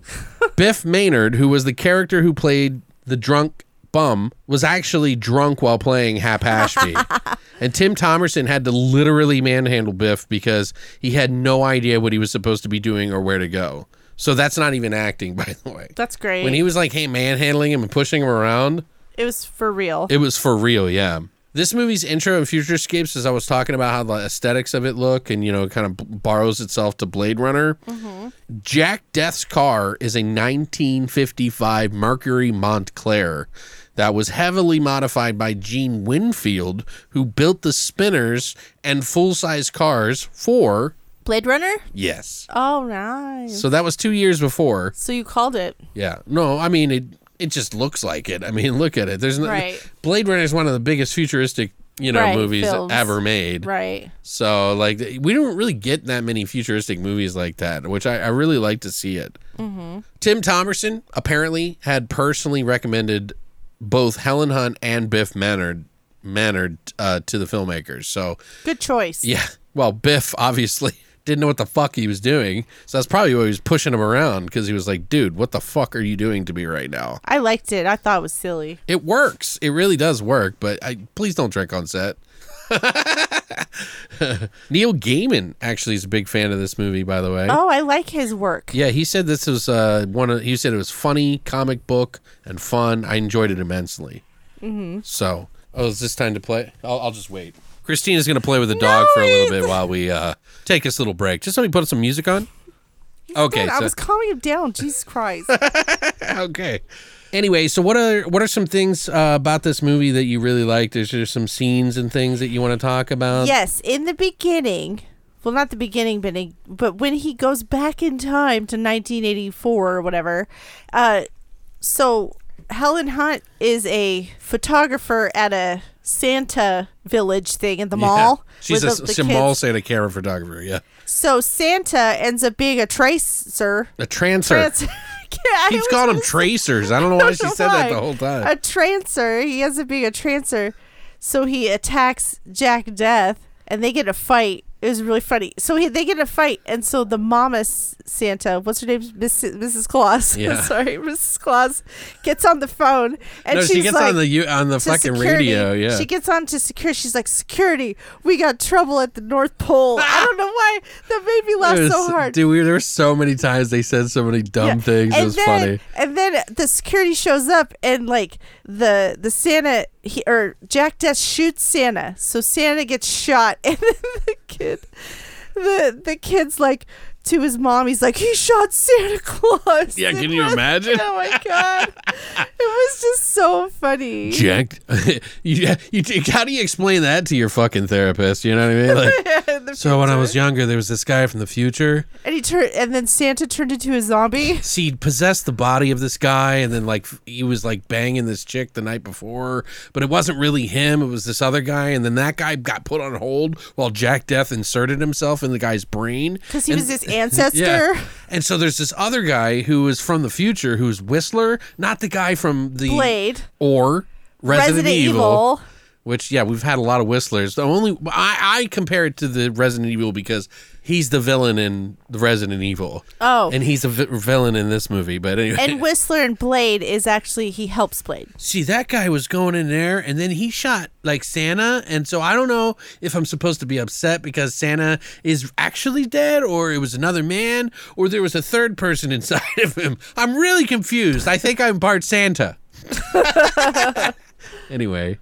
Biff Manard, who was the character who played the drunk bum, was actually drunk while playing Hap Ashby. and Tim Thomerson had to literally manhandle Biff because he had no idea what he was supposed to be doing or where to go. So that's not even acting, by the way. That's great. When he was like, hey, manhandling him and pushing him around, it was for real. it was for real, yeah. This movie's intro and futurescapes, as I was talking about how the aesthetics of it look, and you know, kind of b- borrows itself to Blade Runner. Mm-hmm. Jack Deth's car is a 1955 Mercury Montclair that was heavily modified by Gene Winfield, who built the spinners and full size cars for Blade Runner? yes. Oh, nice. So that was two years before. So you called it. Yeah. No, I mean it. It just looks like it. I mean, look at it. There's no, Right. Blade Runner is one of the biggest futuristic, you know, Right, movies films. ever made. Right. So like, we don't really get that many futuristic movies like that, which I, I really like to see it. Mm-hmm. Tim Thomerson apparently had personally recommended both Helen Hunt and Biff Manard Manard uh, to the filmmakers. So Good choice. yeah, well, Biff obviously didn't know what the fuck he was doing, so that's probably why he was pushing him around because he was like, "Dude, what the fuck are you doing to me right now?" I liked it. I thought it was silly. It works. It really does work, but I please don't drink on set. Neil Gaiman actually is a big fan of this movie, by the way. Oh, I like his work. Yeah, he said this was uh, one of. He said it was funny, comic book, and fun. I enjoyed it immensely. Mm-hmm. So, oh, is this time to play? I'll, I'll just wait. Christina's gonna play with the dog for a little bit while we uh, take this little break. Just let me put some music on. Okay, Good, I was calming him down. Jesus Christ. okay. Anyway, so what are what are some things uh, about this movie that you really liked? Is there some scenes and things that you want to talk about? yes, in the beginning, well, not the beginning, but he, but when he goes back in time to 1984 or whatever, uh, so Helen Hunt is a photographer at a Santa village thing in the mall. She's a, the- the mall. Santa camera photographer. Yeah, So Santa ends up being a tracer. a trancer. Trans- Yeah, was calling them tracers. I don't know why she know said that the whole time. a trancer. He ends up being a trancer. So he attacks Jack Deth and they get a fight. It was really funny. So he, they get a fight, and so the mama Santa, what's her name, Miss, Mrs. Claus, Yeah. sorry, Mrs. Claus, gets on the phone and no, she's she gets like, on the on the fucking security. radio. Yeah, She gets on to security. She's like, security, we got trouble at the North Pole. I don't know why that made me laugh was- so hard. Dude, we, there were so many times they said so many dumb Yeah. things. It And was then, funny. And then the security shows up and like the the Santa he, or Jack Deth shoots Santa, so Santa gets shot, and then the kid, the the kid's like to his mom, he's like, he shot Santa Claus. Yeah, can you imagine? oh my god, it was just so funny. Jack, you, you, how do you explain that to your fucking therapist? You know what I mean? Like, so when I was younger, there was this guy from the future. and he turned, and then Santa turned into a zombie. See, he possessed the body of this guy, and then like he was like banging this chick the night before, but it wasn't really him. It was this other guy, and then that guy got put on hold while Jack Deth inserted himself in the guy's brain Because he And- was his ancestor. Yeah. And so there's this other guy who is from the future who's Whistler, not the guy from the Blade. or Resident, Resident Evil, Evil. Which yeah, we've had a lot of Whistlers. The only I, I compare it to the Resident Evil because he's the villain in the Resident Evil. Oh. and he's a vi- villain in this movie. But anyway, And Whistler and Blade is actually he helps Blade. see that guy was going in there, and then he shot like Santa, and so I don't know if I'm supposed to be upset because Santa is actually dead, or it was another man, or there was a third person inside of him. I'm really confused. I think I'm part Santa. anyway.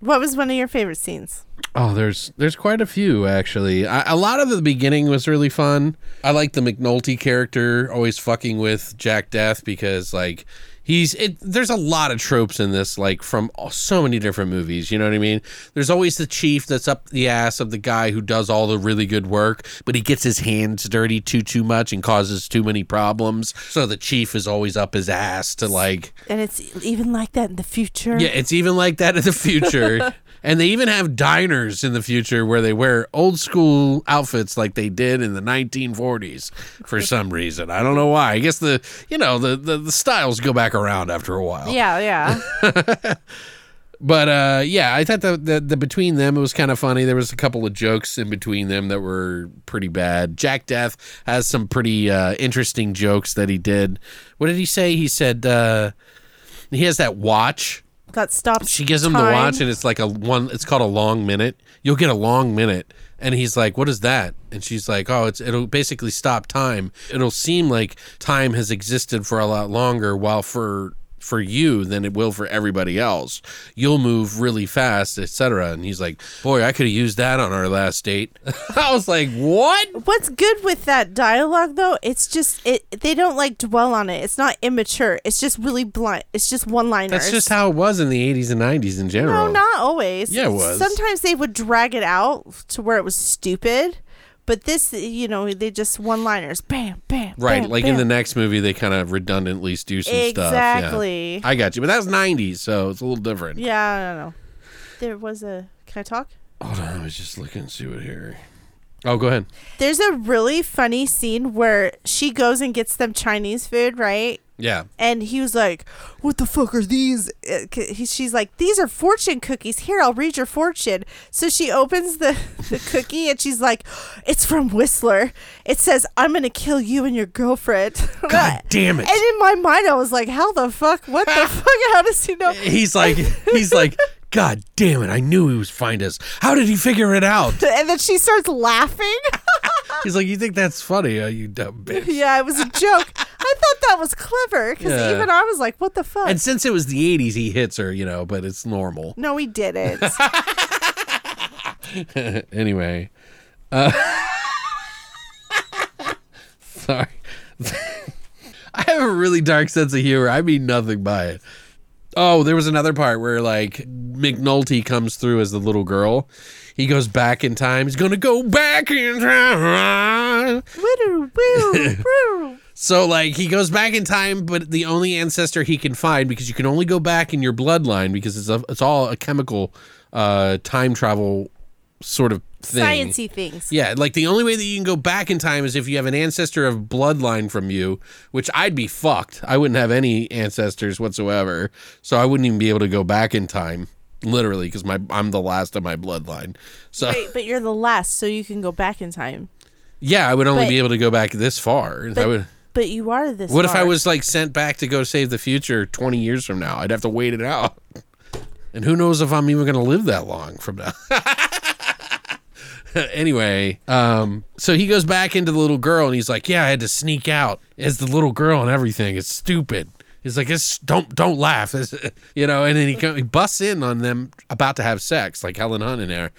What was one of your favorite scenes? Oh, there's there's quite a few actually. I, a lot of the beginning was really fun. I like the McNulty character always fucking with Jack Deth because like he's it. There's a lot of tropes in this like from so many different movies. You know what I mean? There's always the chief that's up the ass of the guy who does all the really good work, but he gets his hands dirty too too much and causes too many problems. So the chief is always up his ass to like And it's even like that in the future. yeah, it's even like that in the future. and they even have diners in the future where they wear old school outfits like they did in the 1940s for some reason. I don't know why. I guess the, you know, the the, the styles go back around after a while. Yeah, yeah. But uh yeah, I thought the, the the between them it was kind of funny. There was a couple of jokes in between them that were pretty bad. Jack Deth has some pretty uh interesting jokes that he did. What did he say? He said uh he has that watch That stops. she gives him the watch and it's like a one it's called a long minute. You'll get a long minute. And he's like what is that? And she's like oh it's it'll basically stop time. It'll seem like time has existed for a lot longer while for for you than it will for everybody else you'll move really fast etc and he's like boy i could have used that on our last date i was like what What's good with that dialogue though? It's just it. They don't like dwell on it. It's not immature. It's just really blunt. It's just one liners. that's just how it was in the 80s and 90s in general No, not always. Yeah, it was. Sometimes they would drag it out to where it was stupid, but this, you know, they just one liners. Bam, bam. Right, bam, like in the next movie, they kind of redundantly do some stuff. Exactly. Yeah. I got you, but that was '90s, so it's a little different. Yeah, I don't know. There was a. Can I talk? Hold on, I was just looking to see what here. Oh, go ahead. There's a really funny scene where she goes and gets them Chinese food, right? Yeah, And he was like, "What the fuck are these?" Uh, he- She's like, "These are fortune cookies. Here, I'll read your fortune." So she opens the the cookie and she's like, "It's from Whistler. It says I'm gonna kill you and your girlfriend." God damn it. And in my mind, I was like, "How the fuck? What the fuck? How does he know?" he's like, he's like, God damn it! I knew he was find us. How did he figure it out? And then she starts laughing. He's like, you think that's funny? Oh, you dumb bitch. yeah, it was a joke. I thought that was clever because Yeah. even I was like, "What the fuck?" And since it was the '80s, he hits her, you know, but it's normal. no, he didn't. anyway, uh, sorry. I have a really dark sense of humor. I mean nothing by it. Oh, there was another part where like McNulty comes through as the little girl. He goes back in time. He's gonna go back in time. So like he goes back in time, but the only ancestor he can find because you can only go back in your bloodline because it's a, it's all a chemical uh, time travel sort of thing. Sciencey things. Yeah, like the only way that you can go back in time is if you have an ancestor of bloodline from you, which I'd be fucked. I wouldn't have any ancestors whatsoever, so I wouldn't even be able to go back in time, literally, because my I'm the last of my bloodline. So Wait, but you're the last, so you can go back in time. yeah, I would only But- be able to go back this far. I But, would. but you are this. What if I was like sent back to go save the future 20 years from now? I'd have to wait it out. And who knows if I'm even going to live that long from now. anyway, um, so he goes back into the little girl and he's like, "Yeah, I had to sneak out as the little girl and everything. It's stupid." He's like, it's, "Don't don't laugh," It's- you know. And then he, he busts in on them about to have sex, like Helen Hunt in there.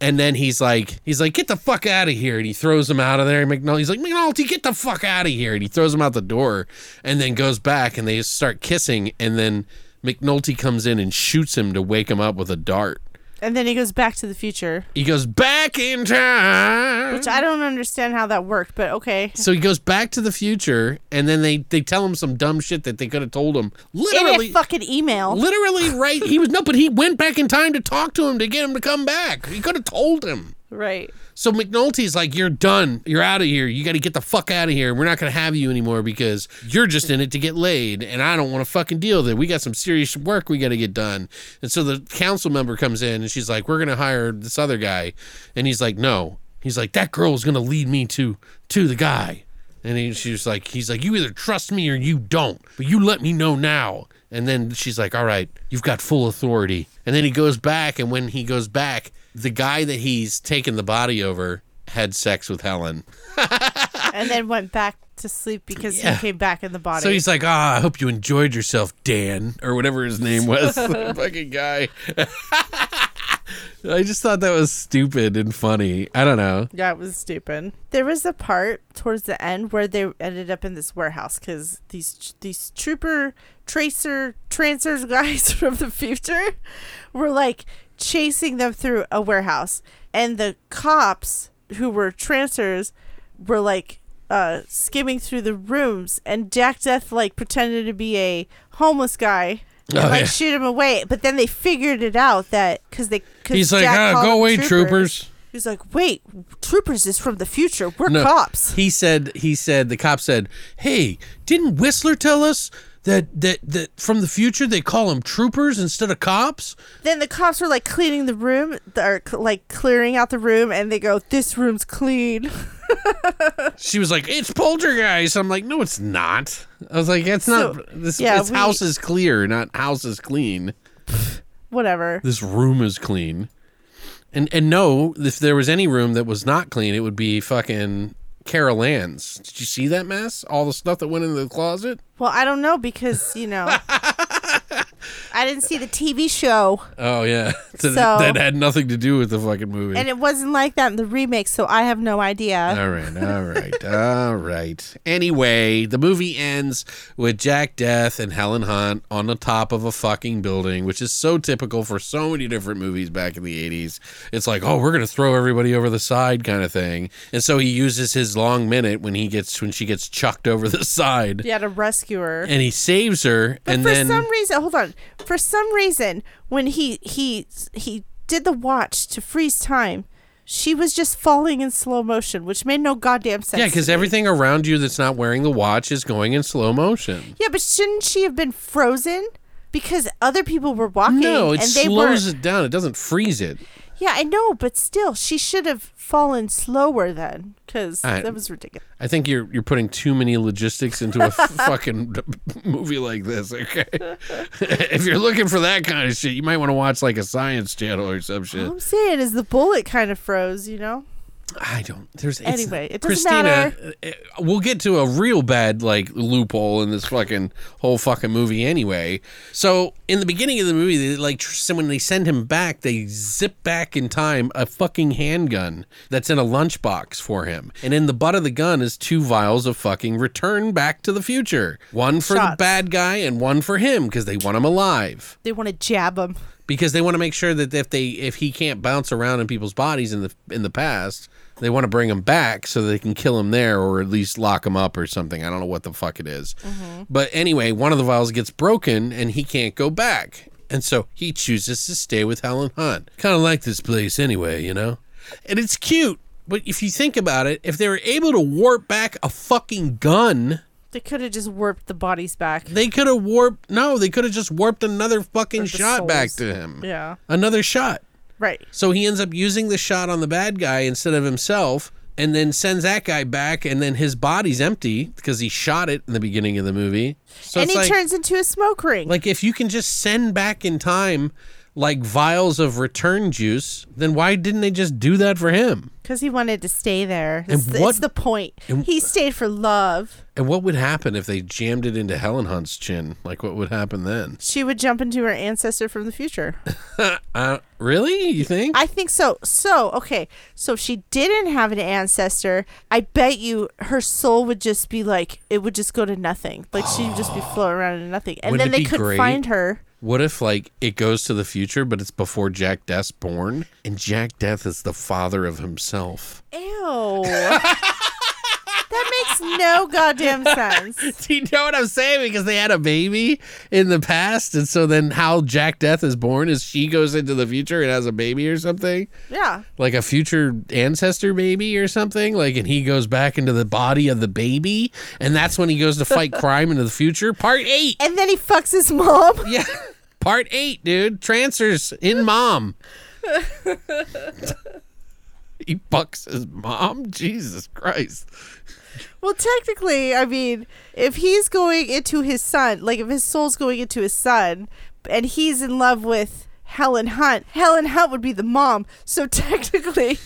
And then he's like, he's like, "Get the fuck out of here!" And he throws him out of there. And McNulty's like, "McNulty, get the fuck out of here!" And he throws him out the door, and then goes back and they start kissing. And then McNulty comes in and shoots him to wake him up with a dart. And then he goes back to the future, He goes back in time. which I don't understand how that worked, but okay. so he goes back to the future, and then they they tell him some dumb shit that they could have told him. In Literally, a fucking email. literally, right? He was no, but he went back in time to talk to him to get him to come back. He could have told him. Right. So McNulty's like, "You're done. You're out of here. You got to get the fuck out of here. We're not going to have you anymore because you're just in it to get laid, and I don't want to fucking deal with it. We got some serious work we got to get done." And so the council member comes in, and she's like, "We're going to hire this other guy," and he's like, "No." He's like, "That girl is going to lead me to to the guy." And he, she's like, he's like, you either trust me or you don't, but you let me know now. And then she's like, all right, you've got full authority. And then he goes back, and when he goes back, the guy that he's taken the body over had sex with Helen. And then went back to sleep because Yeah. he came back in the body. So he's like, ah, I hope you enjoyed yourself, Dan, or whatever his name was. fucking guy. I just thought that was stupid and funny. I don't know. Yeah, it was stupid. There was a part towards the end where they ended up in this warehouse because these these trooper tracer trancers guys from the future were like chasing them through a warehouse, and the cops who were trancers were like uh skimming through the rooms, and Jack Deth like pretended to be a homeless guy. And, Oh, like yeah. shoot him away, but then they figured it out that because they cause He's like, Jack ah, called go away, troopers. He's like, wait, troopers is from the future. We're No, cops. He said. He said. The cop said, "Hey, didn't Whistler tell us that that that from the future they call them troopers instead of cops?" Then the cops were like cleaning the room, or like clearing out the room, and they go, "This room's clean." She was like, "It's poltergeist." I'm like, "No, it's not." I was like, "It's not. This yeah, it's we- house is clear, not house is clean. Whatever. This room is clean." And and no, if there was any room that was not clean, it would be fucking Carol Anne's. Did you see that mess? All the stuff that went into the closet. Well, I don't know because you know, I didn't see the TV show, Oh yeah, that, So- that had nothing to do with the fucking movie. and it wasn't like that in the remake, so I have no idea. All right, all right, all right. Anyway, the movie ends with Jack Deth and Helen Hunt on the top of a fucking building, which is so typical for so many different movies back in the 80s. It's like, oh, we're going to throw everybody over the side kind of thing. And so he uses his long minute when he gets when she gets chucked over the side. Yeah, to rescue her. And he saves her But and for then some reason, hold on. For some reason, when he he he did the watch to freeze time, she was just falling in slow motion, which made no goddamn sense. Yeah, because everything around you that's not wearing the watch is going in slow motion. Yeah, but shouldn't she have been frozen? Because other people were walking No, it and they slows were. it down. It doesn't freeze it. Yeah, I know, but still, she should have fallen slower then, because that was ridiculous. I think you're you're putting too many logistics into a fucking movie like this. Okay, if you're looking for that kind of shit, you might want to watch like a science channel or some shit. All I'm saying is the bullet kind of froze, you know. I don't. There's it's- Anyway, it doesn't Christina. matter. uh, uh, We'll get to a real bad like loophole in this fucking whole fucking movie anyway. So in the beginning of the movie, they, like when they send him back, they zip back in time a fucking handgun that's in a lunchbox for him, and in the butt of the gun is two vials of fucking Return Back to the Future. One for the bad guy and one for him because they want him alive They want to jab him. because they want to make sure that if they if he can't bounce around in people's bodies in the in the past, they want to bring him back so they can kill him there or at least lock him up or something. I don't know what the fuck it is. Mm-hmm. But anyway, one of the vials gets broken and he can't go back. And so he chooses to stay with Helen Hunt. Kind of like this place anyway, you know? And it's cute. But if you think about it, if they were able to warp back a fucking gun, They could have just warped the bodies back. they could have warped. No, they could have just warped another fucking shot back to him. Yeah. Another shot. Right. So he ends up using the shot on the bad guy instead of himself, and then sends that guy back, and then his body's empty because he shot it in the beginning of the movie. So and he like, turns into a smoke ring. like if you can just send back in time like vials of return juice, then why didn't they just do that for him? Because he wanted to stay there. And It's, the- what- it's the point. and- he stayed for love. And what would happen if they jammed it into Helen Hunt's chin? Like what would happen then? She would jump into her ancestor from the future. Uh, really? You think? I think so. So, okay. So if she didn't have an ancestor, I bet you her soul would just be like, it would just go to nothing. Like she would just be floating around in nothing. And Wouldn't then it they be couldn't great? find her. What if like it goes to the future, but it's before Jack Deth's born, and Jack Deth is the father of himself? Ew. that makes no goddamn sense. Do you know what I'm saying? Because they had a baby in the past, and so then how Jack Deth is born is she goes into the future and has a baby or something, Yeah. like a future ancestor baby or something. Like, and he goes back into the body of the baby, and that's when he goes to fight crime into the future. Part eight, And then he fucks his mom. yeah, part eight, dude. Transfers in mom. he bucks his mom. Jesus Christ. Well, technically, I mean, if he's going into his son, like if his soul's going into his son, and he's in love with Helen Hunt, Helen Hunt would be the mom. So technically,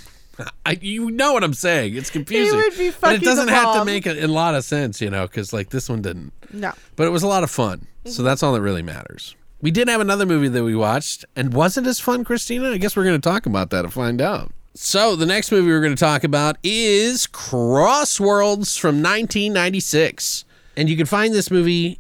I, you know what I'm saying. It's confusing. would be but fucking it doesn't have to make a, a lot of sense, you know, because like this one didn't. no. But it was a lot of fun. So mm-hmm. that's all that really matters. We did have another movie that we watched, and wasn't as fun, Christina? I guess we're going to talk about that and find out. So the next movie we're going to talk about is Crossworlds from 1996, and you can find this movie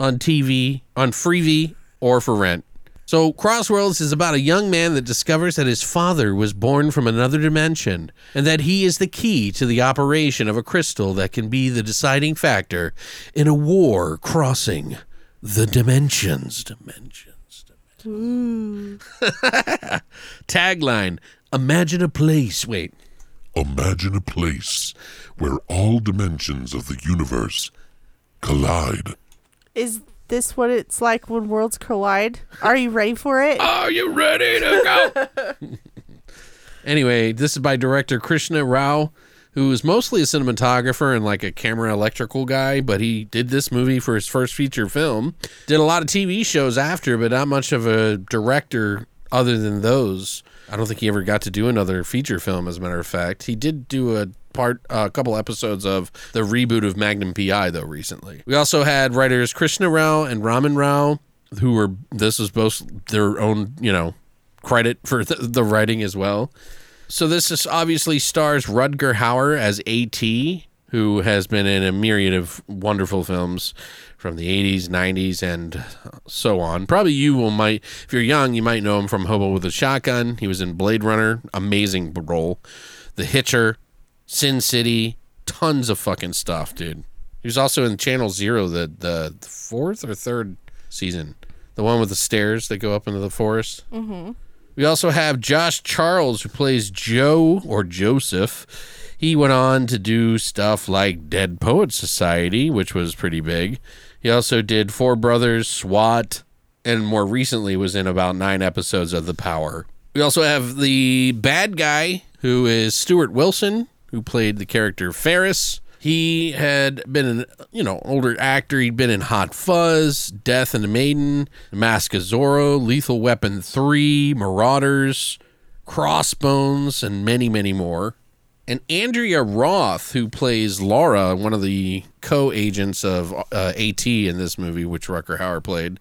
on TV, on Freevee, or for rent. So, Crossworlds is about a young man that discovers that his father was born from another dimension and that he is the key to the operation of a crystal that can be the deciding factor in a war crossing the dimensions. Dimensions. dimensions. Tagline Imagine a place. Wait. Imagine a place where all dimensions of the universe collide. Is this what it's like when worlds collide? Are you ready for it? Are you ready to go? anyway, this is by director Krishna Rao, who is mostly a cinematographer and like a camera electrical guy, but he did this movie for his first feature film. Did a lot of TV shows after, but not much of a director other than those. I don't think he ever got to do another feature film, as a matter of fact. He did do a part, a couple episodes of the reboot of Magnum PI, though, recently. We also had writers Krishna Rao and Raman Rao, who were, this was both their own, you know, credit for the, the writing as well. So this is obviously stars Rutger Hauer as AT, who has been in a myriad of wonderful films from the 80s, 90s, and so on. Probably you will might, if you're young, you might know him from Hobo with a Shotgun. He was in Blade Runner, amazing role. The Hitcher, Sin City, tons of fucking stuff, dude. He was also in Channel Zero, the the fourth or third season, the one with the stairs that go up into the forest. Mm-hmm. We also have Josh Charles, who plays Joe or Joseph. He went on to do stuff like Dead Poets Society, which was pretty big. He also did Four Brothers, SWAT, and more recently was in about nine episodes of The Power. We also have the bad guy, who is Stuart Wilson, who played the character Ferris. He had been an you know older actor. He'd been in Hot Fuzz, Death and the Maiden, The Mask of Zorro, Lethal Weapon Three, Marauders, Crossbones, and many many more. And Andrea Roth, who plays Laura, one of the co-agents of uh, AT in this movie, which Rutger Hauer played,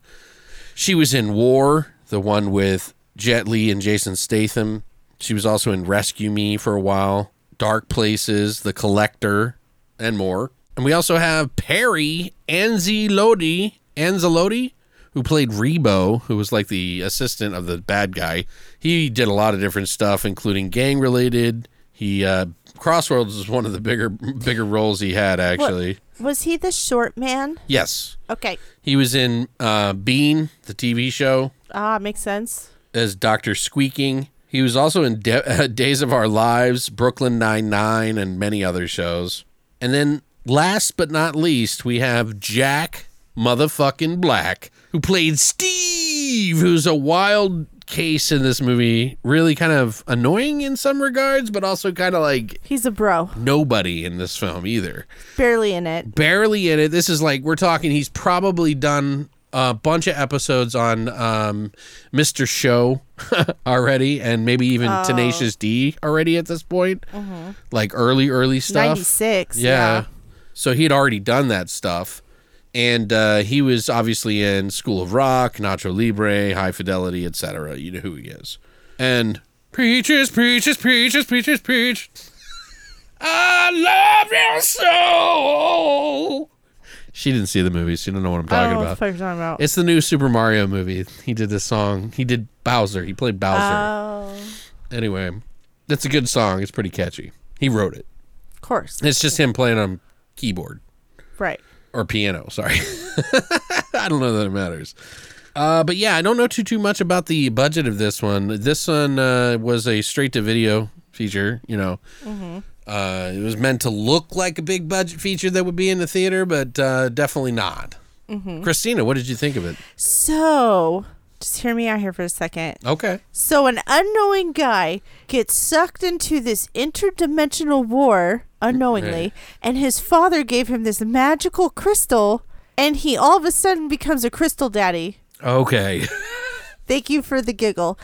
she was in War, the one with Jet Li and Jason Statham. She was also in Rescue Me for a while, Dark Places, The Collector, and more. And we also have Perry Anzilotti, Anzilotti, who played Rebo, who was like the assistant of the bad guy. He did a lot of different stuff, including gang related. He uh, Crossroads was one of the bigger bigger roles he had actually. Was he the short man? Yes, Okay. he was in uh, Bean, the TV show, Ah, makes sense. as Doctor Squeaking. He was also in De- Days of Our Lives, Brooklyn Nine Nine, and many other shows. And then, last but not least, we have Jack motherfucking Black, who played Steve, who's a wild case in this movie. Really kind of annoying in some regards, but also kind of like He's a bro. nobody in this film either. Barely in it. Barely in it. This is like we're talking. He's probably done a bunch of episodes on um, Mr. Show already, and maybe even Tenacious D already at this point. Like early, early stuff. 96. Yeah. Yeah. So he had already done that stuff. And uh, he was obviously in School of Rock, Nacho Libre, High Fidelity, etc. You know who he is. And preaches, preaches, preaches, preaches, preach. I love your soul. She didn't see the movie. She don't know what I'm talking know about. what you're talking about. It's the new Super Mario movie. He did this song. He did Bowser. He played Bowser. Oh, anyway, that's a good song. It's pretty catchy. He wrote it. of course. It's just him playing on keyboard Right. Or piano. Sorry, I don't know that it matters. Uh, but yeah, I don't know too too much about the budget of this one. This one uh, was a straight to video feature. You know, uh, it was meant to look like a big budget feature that would be in the theater, but uh, definitely not. Christina, what did you think of it? So, just hear me out here for a second. Okay. So, an unknowing guy gets sucked into this interdimensional war unknowingly, and his father gave him this magical crystal, and he all of a sudden becomes a crystal daddy. Okay. Thank you for the giggle.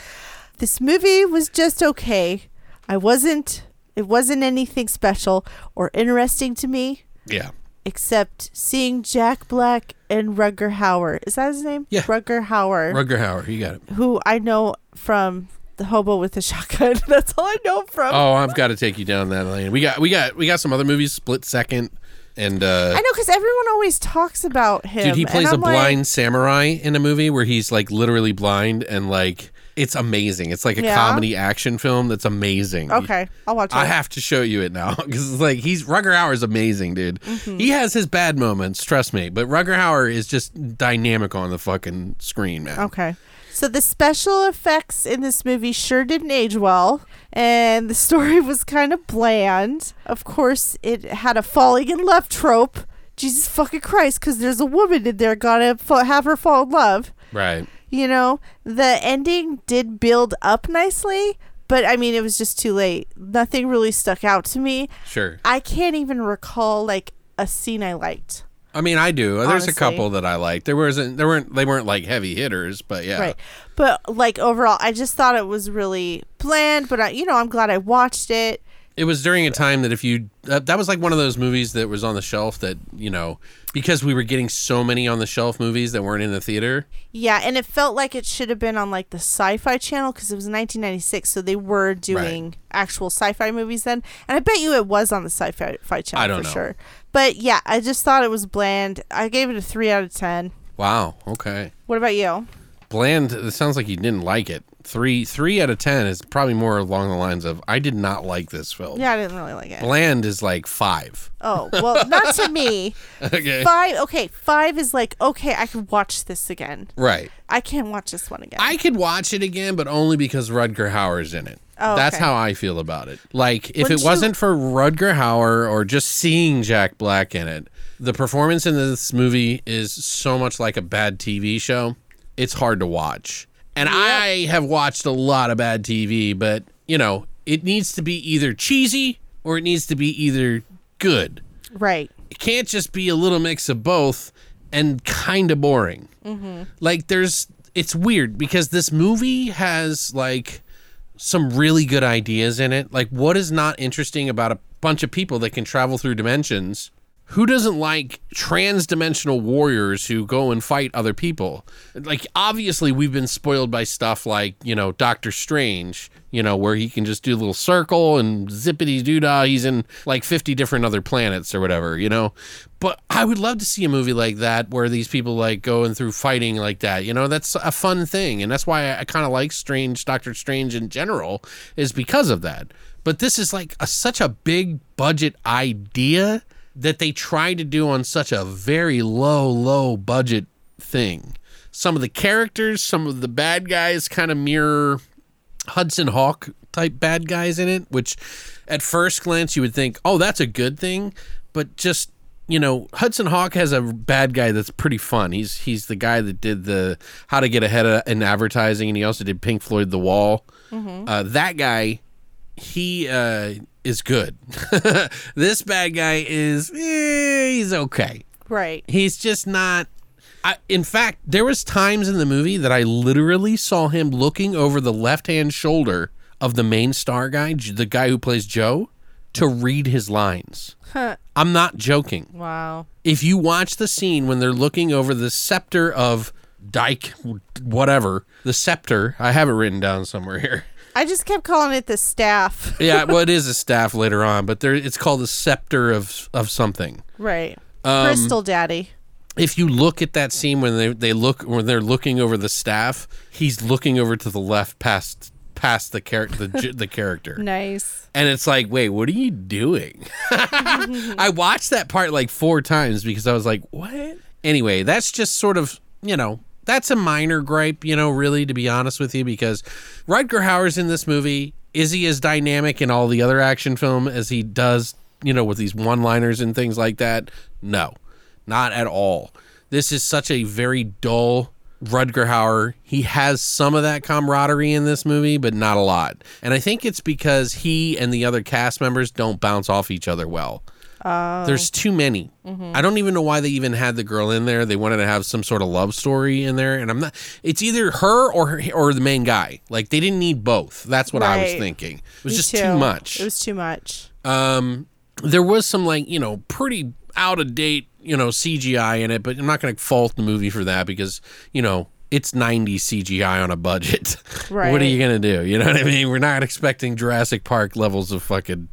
This movie was just okay. I wasn't, it wasn't anything special or interesting to me, yeah. except seeing Jack Black and Rutger Hauer. Is that his name? Yeah. Rutger Hauer. Rutger Hauer, you got it. who I know from the hobo with the shotgun. That's all I know from. Oh, I've got to take you down that lane. We got we got we got some other movies, Split Second, and uh, I know because everyone always talks about him. dude, he plays a like, blind samurai in a movie where he's like literally blind and like it's amazing. It's like a Yeah? comedy action film that's amazing. Okay, I'll watch it. I have to show you it now because it's like he's Rutger Hauer is amazing, dude. Mm-hmm. He has his bad moments, trust me, but Rutger Hauer is just dynamic on the fucking screen, man. Okay. So the special effects in this movie sure didn't age well, and the story was kind of bland. Of course, it had a falling in love trope. Jesus fucking Christ, because there's a woman in there gotta have her fall in love. Right. You know, the ending did build up nicely, but I mean, it was just too late. Nothing really stuck out to me. Sure. I can't even recall like a scene I liked. I mean, I do. There's Honestly. a couple that I like. There wasn't. There weren't. They weren't like heavy hitters, but yeah. Right. But like overall, I just thought it was really bland, but I, you know, I'm glad I watched it. It was during a time that if you that, that was like one of those movies that was on the shelf that you know because we were getting so many on the shelf movies that weren't in the theater. Yeah, and it felt like it should have been on like the Sci-Fi Channel because it was 1996, so they were doing actual sci-fi movies then. And I bet you it was on the Sci-Fi Fi Channel I don't for know. sure. But yeah, I just thought it was bland. I gave it a three out of ten. Wow. Okay. What about you? Bland. It sounds like you didn't like it. Three three out of ten is probably more along the lines of I did not like this film. Yeah, I didn't really like it. Bland is like five. Oh well, not to me. Okay. Five. Okay, five is like okay, I could watch this again. Right. I can't watch this one again. I could watch it again, but only because Rutger Hauer's in it. Oh, That's okay. how I feel about it. Like, if Wouldn't it you- wasn't for Rutger Hauer or just seeing Jack Black in it, the performance in this movie is so much like a bad TV show. It's hard to watch. And I have watched a lot of bad TV, but, you know, it needs to be either cheesy or it needs to be either good. right. It can't just be a little mix of both and kind of boring. Mm-hmm. Like there's it's weird because this movie has like some really good ideas in it. Like, what is not interesting about a bunch of people that can travel through dimensions? Who doesn't like trans-dimensional warriors who go and fight other people? Like, obviously, we've been spoiled by stuff like, you know, Doctor Strange, you know, where he can just do a little circle and zippity doo dah. He's in like 50 different other planets or whatever, you know? But I would love to see a movie like that where these people like going through fighting like that. You know, that's a fun thing. And that's why I, I kind of like Strange, Doctor Strange in general, is because of that. But this is like a, such a big budget idea that they tried to do on such a very low, low budget thing. Some of the characters, some of the bad guys kind of mirror Hudson Hawk type bad guys in it, which at first glance you would think, oh, that's a good thing. But just, you know, Hudson Hawk has a bad guy that's pretty fun. He's he's the guy that did the How to Get Ahead in Advertising, and he also did Pink Floyd The Wall. Uh, that guy, he uh, is good. this bad guy is, eh, he's okay. Right. He's just not. I, in fact, there was times in the movie that I literally saw him looking over the left-hand shoulder of the main star guy, the guy who plays Joe, to read his lines. I'm not joking. Wow. If you watch the scene when they're looking over the scepter of Dyke, whatever the scepter, I have it written down somewhere here. I just kept calling it the staff. Yeah, well, it is a staff later on, but there it's called the scepter of of something. right. Um, Crystal Daddy. if you look at that scene when they they look when they're looking over the staff, he's looking over to the left past past the character the, the character. Nice. And it's like, "Wait, what are you doing?" I watched that part like 4 times because I was like, "What?" Anyway, that's just sort of, you know, that's a minor gripe, you know, really to be honest with you because Rutger Hauer's in this movie. Is he as dynamic in all the other action film as he does, you know, with these one-liners and things like that? No. Not at all. This is such a very dull Rutger Hauer. He has some of that camaraderie in this movie, but not a lot. And I think it's because he and the other cast members don't bounce off each other well. There's too many. I don't even know why they even had the girl in there. They wanted to have some sort of love story in there, and I'm not. It's either her or her, or the main guy. Like they didn't need both. That's what I was thinking. It was Me just too. too much. It was too much. Um, there was some like you know pretty out of date you know CGI in it, but I'm not going to fault the movie for that because you know it's 90s CGI on a budget. Right. what are you going to do? You know what I mean? We're not expecting Jurassic Park levels of fucking.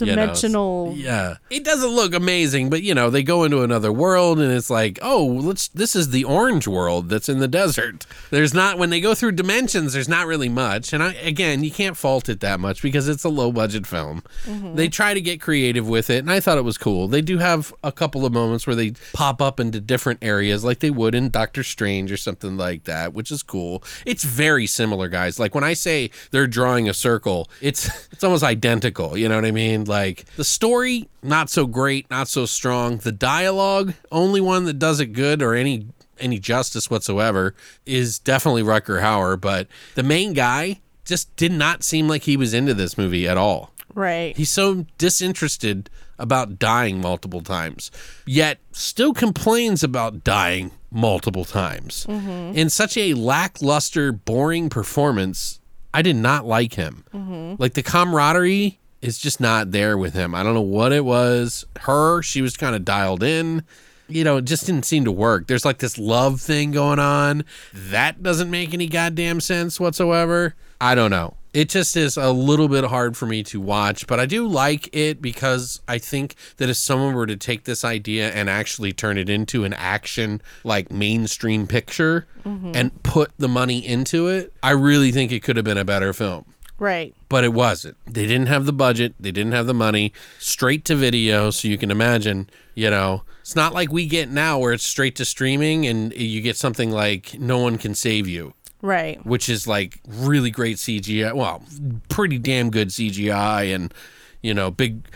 You know, Dimensional. yeah, it doesn't look amazing, but you know they go into another world, and it's like, oh, let's. This is the orange world that's in the desert. There's not when they go through dimensions. There's not really much, and I again, you can't fault it that much because it's a low budget film. Mm-hmm. They try to get creative with it, and I thought it was cool. They do have a couple of moments where they pop up into different areas, like they would in Doctor Strange or something like that, which is cool. It's very similar, guys. Like when I say they're drawing a circle, it's it's almost identical. You know what I mean? Like the story, not so great, not so strong. The dialogue, only one that does it good or any any justice whatsoever is definitely Rutger Hauer. But the main guy just did not seem like he was into this movie at all. Right. He's so disinterested about dying multiple times, yet still complains about dying multiple times. Mm-hmm. In such a lackluster, boring performance, I did not like him. Mm-hmm. Like the camaraderie is just not there with him. I don't know what it was. Her, she was kind of dialed in. You know, it just didn't seem to work. There's like this love thing going on. That doesn't make any goddamn sense whatsoever. I don't know. It just is a little bit hard for me to watch, but I do like it because I think that if someone were to take this idea and actually turn it into an action, like mainstream picture mm-hmm. and put the money into it, I really think it could have been a better film Right. but it wasn't. They didn't have the budget, they didn't have the money, straight to video, so you can imagine, you know, it's not like we get now where it's straight to streaming and you get something like No One Can Save You, Right. which is like really great CGI, well, pretty damn good CGI and, you know, big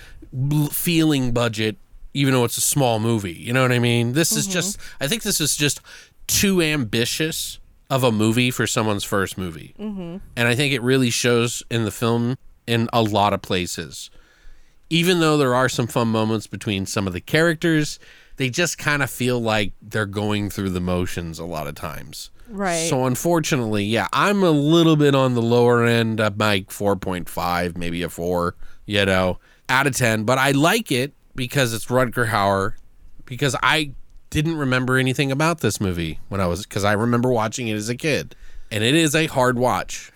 feeling budget even though it's a small movie. You know what I mean? This is mm-hmm. just I think this is just too ambitious of a movie for someone's first movie. Mm-hmm. And I think it really shows in the film in a lot of places. Even though there are some fun moments between some of the characters, they just kind of feel like they're going through the motions a lot of times. Right. So unfortunately, yeah, I'm a little bit on the lower end. I'm like 4.5, maybe a 4, you know, out of 10. But I like it because it's Rutger Hauer, because I didn't remember anything about this movie when I was, because I remember watching it as a kid. And it is a hard watch.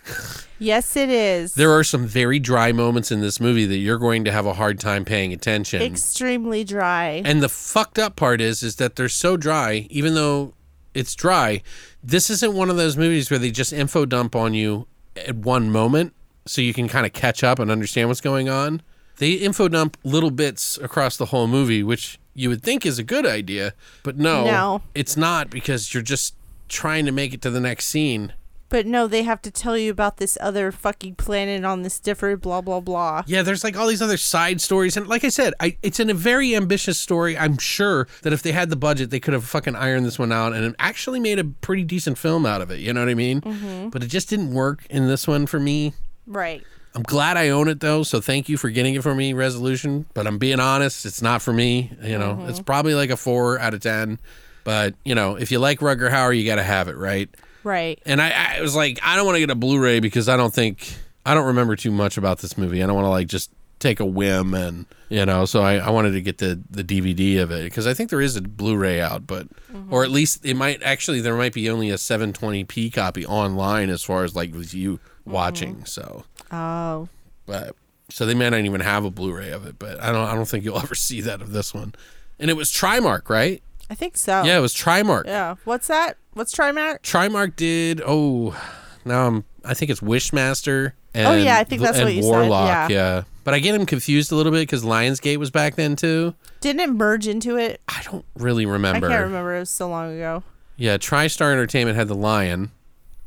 yes, it is. There are some very dry moments in this movie that you're going to have a hard time paying attention. Extremely dry. And the fucked up part is, is that they're so dry, even though it's dry. This isn't one of those movies where they just info dump on you at one moment, so you can kind of catch up and understand what's going on. They info dump little bits across the whole movie, which you would think is a good idea, but no, No. it's not because you're just trying to make it to the next scene. But no, they have to tell you about this other fucking planet on this different blah blah blah. Yeah, there's like all these other side stories, and like I said, I, it's in a very ambitious story. I'm sure that if they had the budget, they could have fucking ironed this one out and actually made a pretty decent film out of it. You know what I mean? Mm-hmm. But it just didn't work in this one for me. Right. I'm glad I own it though, so thank you for getting it for me, Resolution. But I'm being honest, it's not for me. You know, mm-hmm. it's probably like a four out of ten. But you know, if you like Rutger Hauer, you got to have it, right? Right. And I, I was like, I don't want to get a Blu-ray because I don't think I don't remember too much about this movie. I don't want to like just take a whim and you know. So I, I wanted to get the the DVD of it because I think there is a Blu-ray out, but mm-hmm. or at least it might actually there might be only a 720p copy online as far as like with you watching. Mm-hmm. So, Oh. but so they may not even have a Blu-ray of it, but I don't I don't think you'll ever see that of this one. And it was Trimark, right? I think so. Yeah, it was Trimark. Yeah. What's that? What's Trimark? Trimark did. Oh, now I'm. I think it's Wishmaster. And, Oh, yeah, I think that's what you said, Warlock, yeah. But I get them confused a little bit because Lionsgate was back then too. Didn't it merge into it? I don't really remember. I can't remember. It was so long ago. Yeah, TriStar Entertainment had the Lion,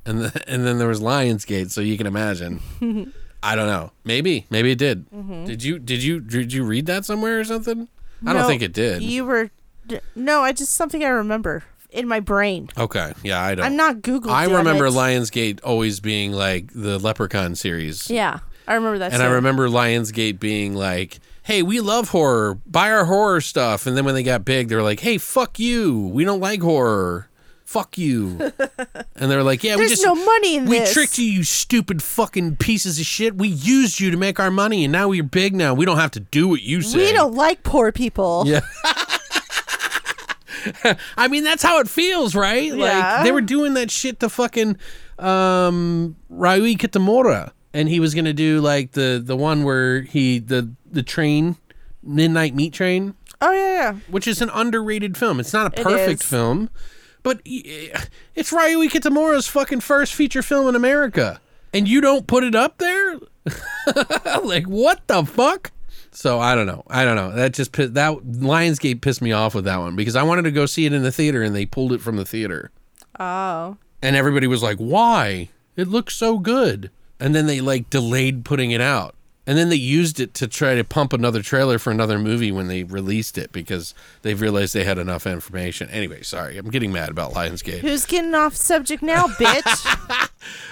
and the, and then there was Lionsgate. So you can imagine. I don't know. Maybe, maybe it did. Mm-hmm. Did you did you did you read that somewhere or something? I don't think it did. You were. No, I just something I remember in my brain. okay, yeah, I don't. I'm not Google. I remember it. Lionsgate always being like the Leprechaun series. Yeah, I remember that. And I remember Lionsgate being like, "Hey, we love horror. Buy our horror stuff." And then when they got big, they were like, "Hey, fuck you. We don't like horror. Fuck you." and they were like, "Yeah, we just no money in we this. tricked you, you stupid fucking pieces of shit. We used you to make our money, and now we're big. Now we don't have to do what you say. We don't like poor people. Yeah. I mean, that's how it feels, right? Yeah. Like they were doing that shit to fucking um Ryuhei Kitamura. And he was gonna do like the the one where he the the train Midnight Meat Train, Oh yeah, yeah. which is an underrated film. It's not a perfect film, but eh, it's Ryuhei Kitamura's fucking first feature film in America. And you don't put it up there? like what the fuck? So I don't know. I don't know. That just that Lionsgate pissed me off with that one because I wanted to go see it in the theater and they pulled it from the theater. Oh. And everybody was like, "Why? It looks so good." And then they like delayed putting it out. And then they used it to try to pump another trailer for another movie when they released it because they've realized they had enough information. Anyway, sorry. I'm getting mad about Lionsgate. Who's getting off subject now, bitch?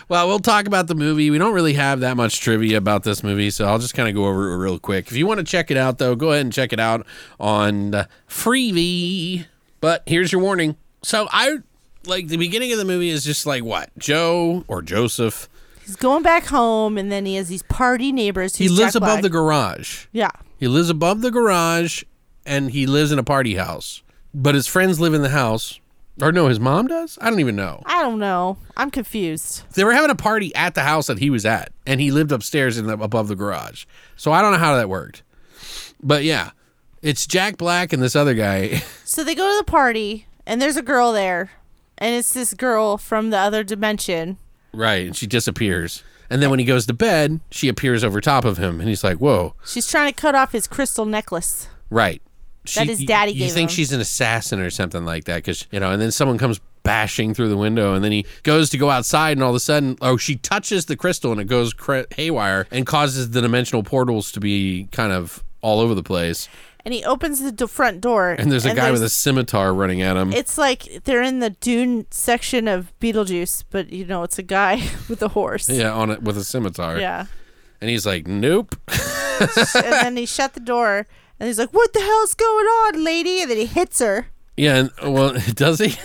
Well, we'll talk about the movie. We don't really have that much trivia about this movie, so I'll just kind of go over it real quick. If you want to check it out, though, go ahead and check it out on uh, Freevee. But here's your warning. So I like the beginning of the movie is just like what Joe or Joseph. He's going back home, and then he has these party neighbors. He lives above the garage. Yeah. He lives above the garage, and he lives in a party house. But his friends live in the house. Or no, his mom does. I don't even know. I don't know. I'm confused. they were having a party at the house that he was at, and he lived upstairs in the, above the garage. So I don't know how that worked, but yeah, it's Jack Black and this other guy. So they go to the party, and there's a girl there, and it's this girl from the other dimension. Right, and she disappears. And then when he goes to bed, she appears over top of him, and he's like, "Whoa!" She's trying to cut off his crystal necklace. Right? That his daddy You gave think him. she's an assassin or something like that, because you know, and then someone comes bashing through the window, and then he goes to go outside, and all of a sudden, oh, she touches the crystal, and it goes haywire, and causes the dimensional portals to be kind of all over the place. And he opens the d- front door. And there's a guy with a scimitar running at him. It's like they're in the Dune section of Beetlejuice, but you know it's a guy with a horse. yeah, on it with a scimitar. Yeah. And he's like, "Nope." and then he shut the door, and he's like, "What the hell's going on, lady?" And then he hits her. yeah, and well, does he?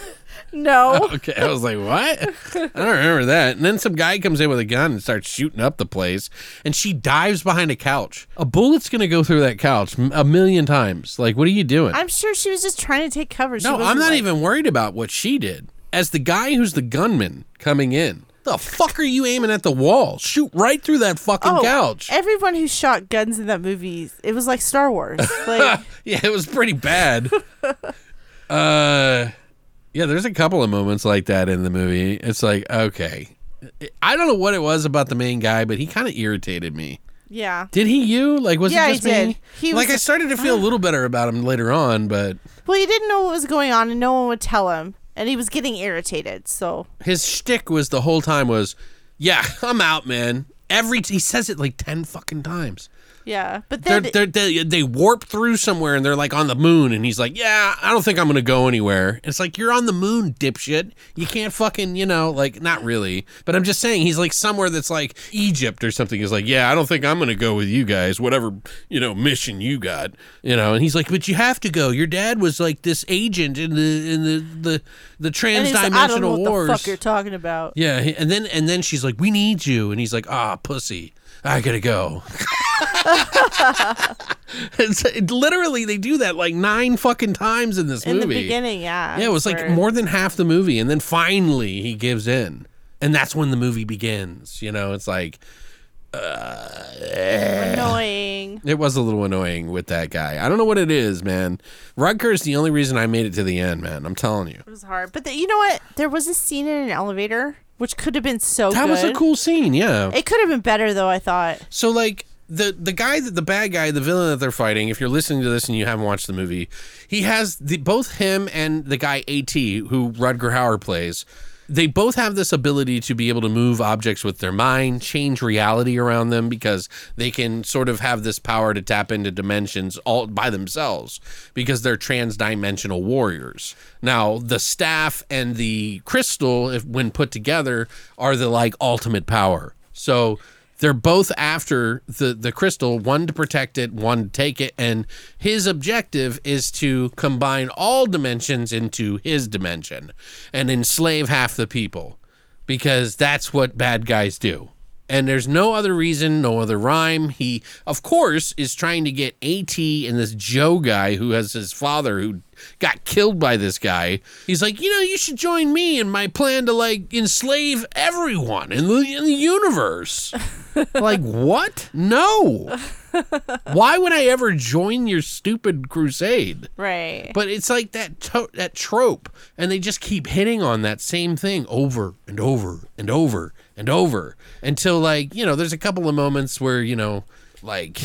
No. Okay, I was like, what? I don't remember that. And then some guy comes in with a gun and starts shooting up the place, and she dives behind a couch. A bullet's gonna go through that couch a million times. Like, what are you doing? I'm sure she was just trying to take cover. She no, I'm not like- even worried about what she did. As the guy who's the gunman coming in, the fuck are you aiming at the wall? Shoot right through that fucking Oh, couch. Everyone who shot guns in that movie, it was like Star Wars. Like, yeah, it was pretty bad. uh, yeah, there's a couple of moments like that in the movie. It's like, okay, I don't know what it was about the main guy, but he kind of irritated me. yeah. Did he you? Like, was Yeah, it he just did. me? He like, was- I started to feel a uh. little better about him later on, but Well, he didn't know what was going on, and no one would tell him, and he was getting irritated. So his shtick was the whole time was, yeah, I'm out, man. Every he says it like ten fucking times. Yeah, but They're, they're, they they warp through somewhere and they're like on the moon and he's like, yeah, I don't think I'm gonna go anywhere. It's like you're on the moon, dipshit. You can't fucking, you know, like not really, but I'm just saying he's like somewhere that's like Egypt or something. He's like, yeah, I don't think I'm gonna go with you guys, whatever you know mission you got, you know. And he's like, but you have to go. Your dad was like this agent in the in the the the like, I don't know transdimensional what the fuck you're talking about. Yeah, and then and then she's like, "We need you," and he's like, "Ah, pussy, I gotta go." it's it, literally they do that like nine fucking times in this In movie. the beginning, yeah. yeah, it was like more than half the movie, and then finally he gives in, and that's when the movie begins. You know, it's like uh, eh. annoying. it was a little annoying with that guy. I don't know what it is, man. Rutger's the only reason I made it to the end, man. I'm telling you. It was hard, but the, you know what? There was a scene in an elevator which could have been so That good. was a cool scene, yeah. It could have been better though. I thought. So like the the guy that the bad guy, the villain that they're fighting, if you're listening to this and you haven't watched the movie, he has the both him and the guy AT who Rutger Hauer plays. They both have this ability to be able to move objects with their mind, change reality around them because they can sort of have this power to tap into dimensions all by themselves because they're transdimensional warriors. Now, the staff and the crystal, if when put together, are the like ultimate power. So they're both after the the crystal one to protect it one to take it and his objective is to combine all dimensions into his dimension and enslave half the people because that's what bad guys do and there's no other reason no other rhyme. He of course is trying to get at and this joe guy who has his father who got killed by this guy. He's like you know you should join me in my plan to like enslave everyone in the, in the universe. Like what? No. Why would i ever join your stupid crusade? Right. but it's like that to- that trope, and they just keep hitting on that same thing over and over and over and over until like you know, there's a couple of moments where you know, like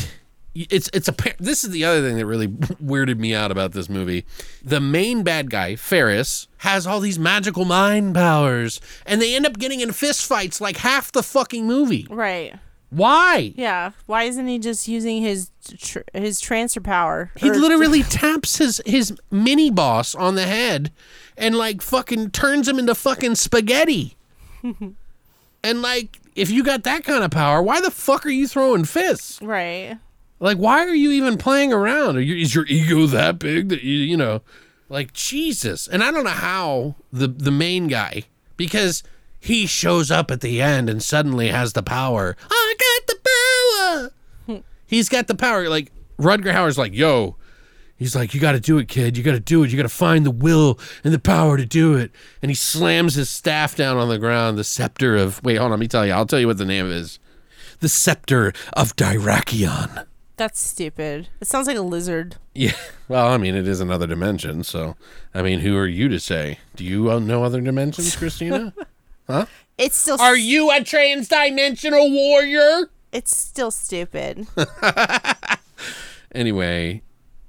it's it's a this is the other thing that really weirded me out about this movie. The main bad guy Ferris has all these magical mind powers, and they end up getting in fist fights like half the fucking movie. right. Why? Yeah. Why isn't he just using his tr- his transfer power? He Or- literally taps his his mini boss on the head and like fucking turns him into fucking spaghetti. and like if you got that kind of power, why the fuck are you throwing fists? Right. Like why are you even playing around? Are you, is your ego that big that you you know like Jesus? And I don't know how the the main guy because he shows up at the end and suddenly has the power. I got the power. He's got the power. Like Rutger Hauer's like, yo, he's like, you got to do it, kid. You got to do it. You got to find the will and the power to do it. And he slams his staff down on the ground. The scepter of wait, hold on. Let me tell you. I'll tell you what the name is. The scepter of Dyrrachion. That's stupid. It sounds like a lizard. Yeah. Well, I mean, it is another dimension. So, I mean, who are you to say? Do you uh, know other dimensions, Christina? Huh? It's still. are you a transdimensional warrior? It's still stupid. Anyway,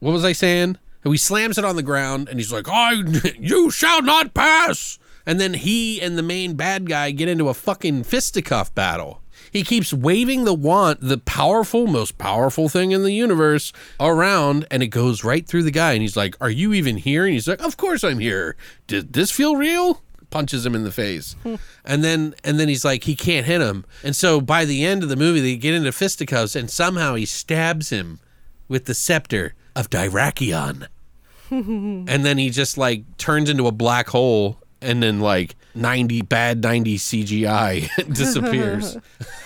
what was I saying? He slams it on the ground and he's like, I, you shall not pass. And then he and the main bad guy get into a fucking fisticuff battle. He keeps waving the wand, the powerful, most powerful thing in the universe, around, and it goes right through the guy. And he's like, Are you even here? And he's like, Of course I'm here. Did this feel real? Punches him in the face. and then and then he's like, he can't hit him. And so by the end of the movie, they get into fisticuffs, and somehow he stabs him with the scepter of Dyrrachion. and then he just like turns into a black hole and then like 90 bad 90 CGI disappears.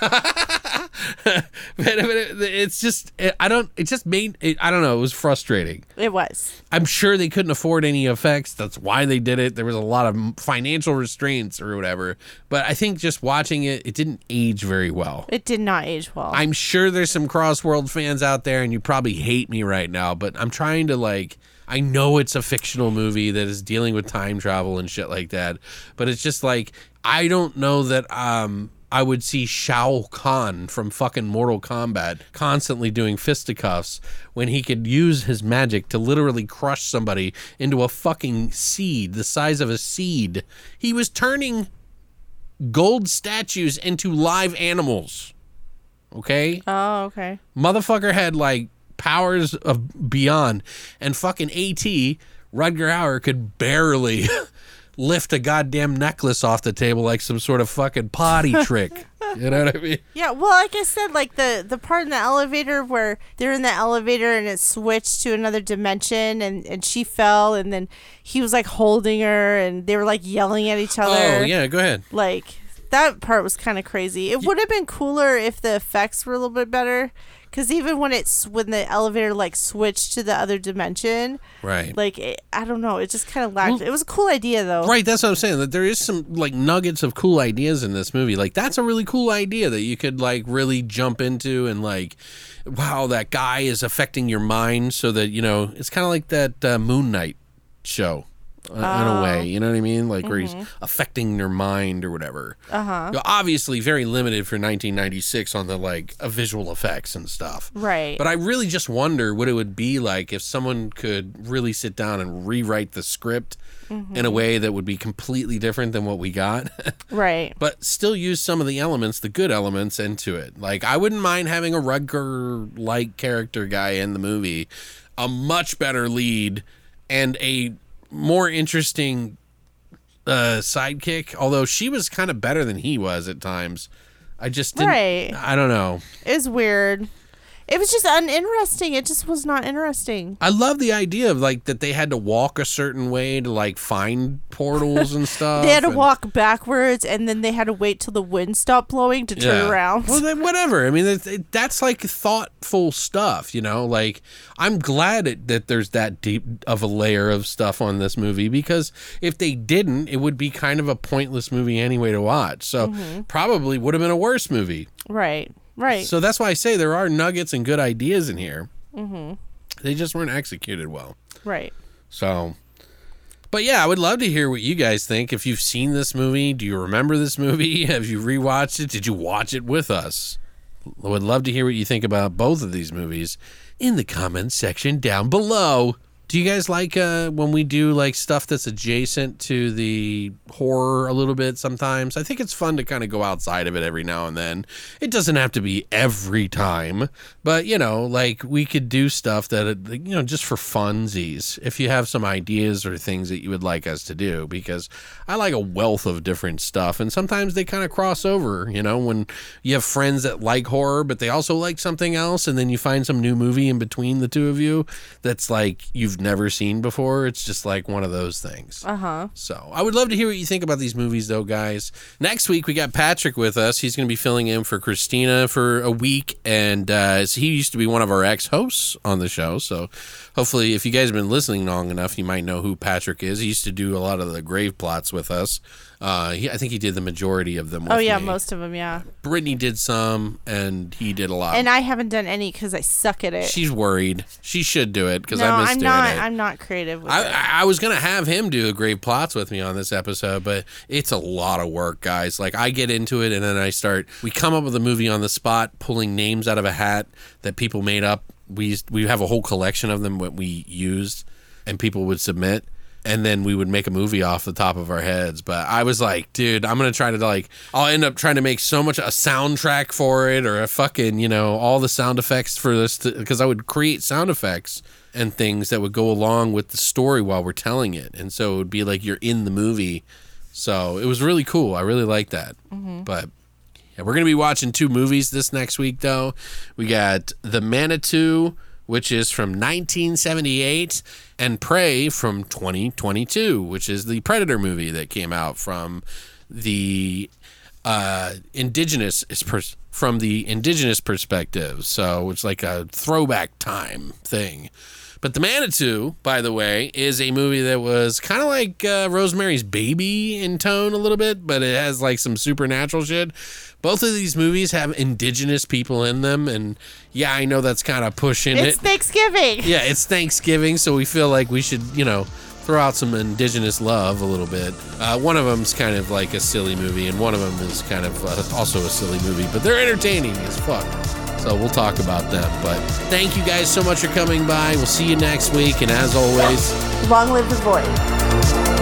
but, but it- it's just it, I don't it just made it, I don't know, it was frustrating. It was. I'm sure they couldn't afford any effects. That's why they did it. There was a lot of financial restraints or whatever. But I think just watching it, it didn't age very well. It did not age well. I'm sure there's some Crossworld fans out there, and you probably hate me right now, but I'm trying to like. I know it's a fictional movie that is dealing with time travel and shit like that, but it's just like I don't know that um I would see Shao Kahn from fucking Mortal Kombat constantly doing fisticuffs when he could use his magic to literally crush somebody into a fucking seed the size of a seed. He was turning gold statues into live animals. Okay? oh, okay. Motherfucker had like powers of beyond, and fucking AT Rutger Hauer could barely lift a goddamn necklace off the table like some sort of fucking potty trick. You know what I mean? Yeah, well, like I said, like the the part in the elevator where they're in the elevator and it switched to another dimension, and and she fell, and then he was like holding her, and they were like yelling at each other. Oh yeah, go ahead. like that part was kind of crazy. It would have been cooler if the effects were a little bit better. Because even when it's when the elevator like switched to the other dimension, Right. like it, I don't know, it just kind of lacked. it was a cool idea though. Right, that's what I'm saying. That there is some like nuggets of cool ideas in this movie. Like that's a really cool idea that you could like really jump into and like, wow, that guy is affecting your mind so that you know it's kind of like that uh, Moon Knight show. In a way, you know what I mean, like where he's affecting their mind or whatever. Uh huh. Obviously, very limited for 1996 on the like uh, visual effects and stuff. Right. But I really just wonder what it would be like if someone could really sit down and rewrite the script in a way that would be completely different than what we got, right. but still use some of the elements, the good elements, into it. Like, I wouldn't mind having a Rutger like character guy in the movie, a much better lead, and a more interesting uh, sidekick, although she was kind of better than he was at times. I just didn't. Right. I don't know. It was weird. It was just uninteresting. It just was not interesting. I love the idea of like that they had to walk a certain way to like find portals and stuff. They had to and- walk backwards, and then they had to wait till the wind stopped blowing to turn Yeah. around. Well, then whatever. I mean, it, it- that's like thoughtful stuff, you know. Like I'm glad it, that there's that deep of a layer of stuff on this movie because if they didn't, it would be kind of a pointless movie anyway to watch. So Mm-hmm. probably would have been a worse movie. right. Right. So that's why I say there are nuggets and good ideas in here. Mm-hmm. They just weren't executed well. right. So, but yeah, I would love to hear what you guys think. If you've seen this movie, do you remember this movie? Have you rewatched it? Did you watch it with us? I would love to hear what you think about both of these movies in the comments section down below. Do you guys like uh, when we do like stuff that's adjacent to the horror a little bit sometimes? I think it's fun to kind of go outside of it every now and then. It doesn't have to be every time, but you know, like we could do stuff that, uh, you know, just for funsies. If you have some ideas or things that you would like us to do, because I like a wealth of different stuff, and sometimes they kind of cross over. You know, when you have friends that like horror, but they also like something else, and then you find some new movie in between the two of you that's like you've never seen before. It's just like one of those things. Uh huh. So I would love to hear what you think about these movies, though, guys. Next week we got Patrick with us. He's going to be filling in for Christina for a week, and uh, he used to be one of our ex-hosts on the show. So hopefully, if you guys have been listening long enough, you might know who Patrick is. He used to do a lot of the grave plots with us. Uh, he, I think he did the majority of them. With Oh yeah, me. most of them. Yeah. Brittany did some, and he did a lot. And I haven't done any because I suck at it. She's worried. She should do it because no, I miss I'm doing not. it. I'm not creative with I. I I was gonna have him do a grave plots with me on this episode, but it's a lot of work, guys. Like I get into it and then I start. We come up with a movie on the spot, pulling names out of a hat that people made up. We we have a whole collection of them what we used, and people would submit. And then we would make a movie off the top of our heads. But I was like, dude, I'm gonna try to like, I'll end up trying to make so much a soundtrack for it or a fucking, you know, all the sound effects for this because I would create sound effects and things that would go along with the story while we're telling it. And so it would be like you're in the movie. So it was really cool. I really like that. Mm-hmm. But yeah, we're going to be watching two movies this next week, though. We got The Manitou which is from 1978, and Prey from 2022, which is the Predator movie that came out from the uh, indigenous from the indigenous perspective. So it's like a throwback time thing. But The Manitou, by the way, is a movie that was kind of like uh, Rosemary's Baby in tone a little bit, but it has like some supernatural shit. Both of these movies have indigenous people in them, and yeah, I know that's kind of pushing It's it. It's Thanksgiving. Yeah, it's Thanksgiving, so we feel like we should, you know, throw out some indigenous love a little bit. Uh, one of them's kind of like a silly movie, and one of them is kind of uh, also a silly movie, but they're entertaining as fuck. So we'll talk about them. But thank you guys so much for coming by. We'll see you next week, and as always, Long live the void.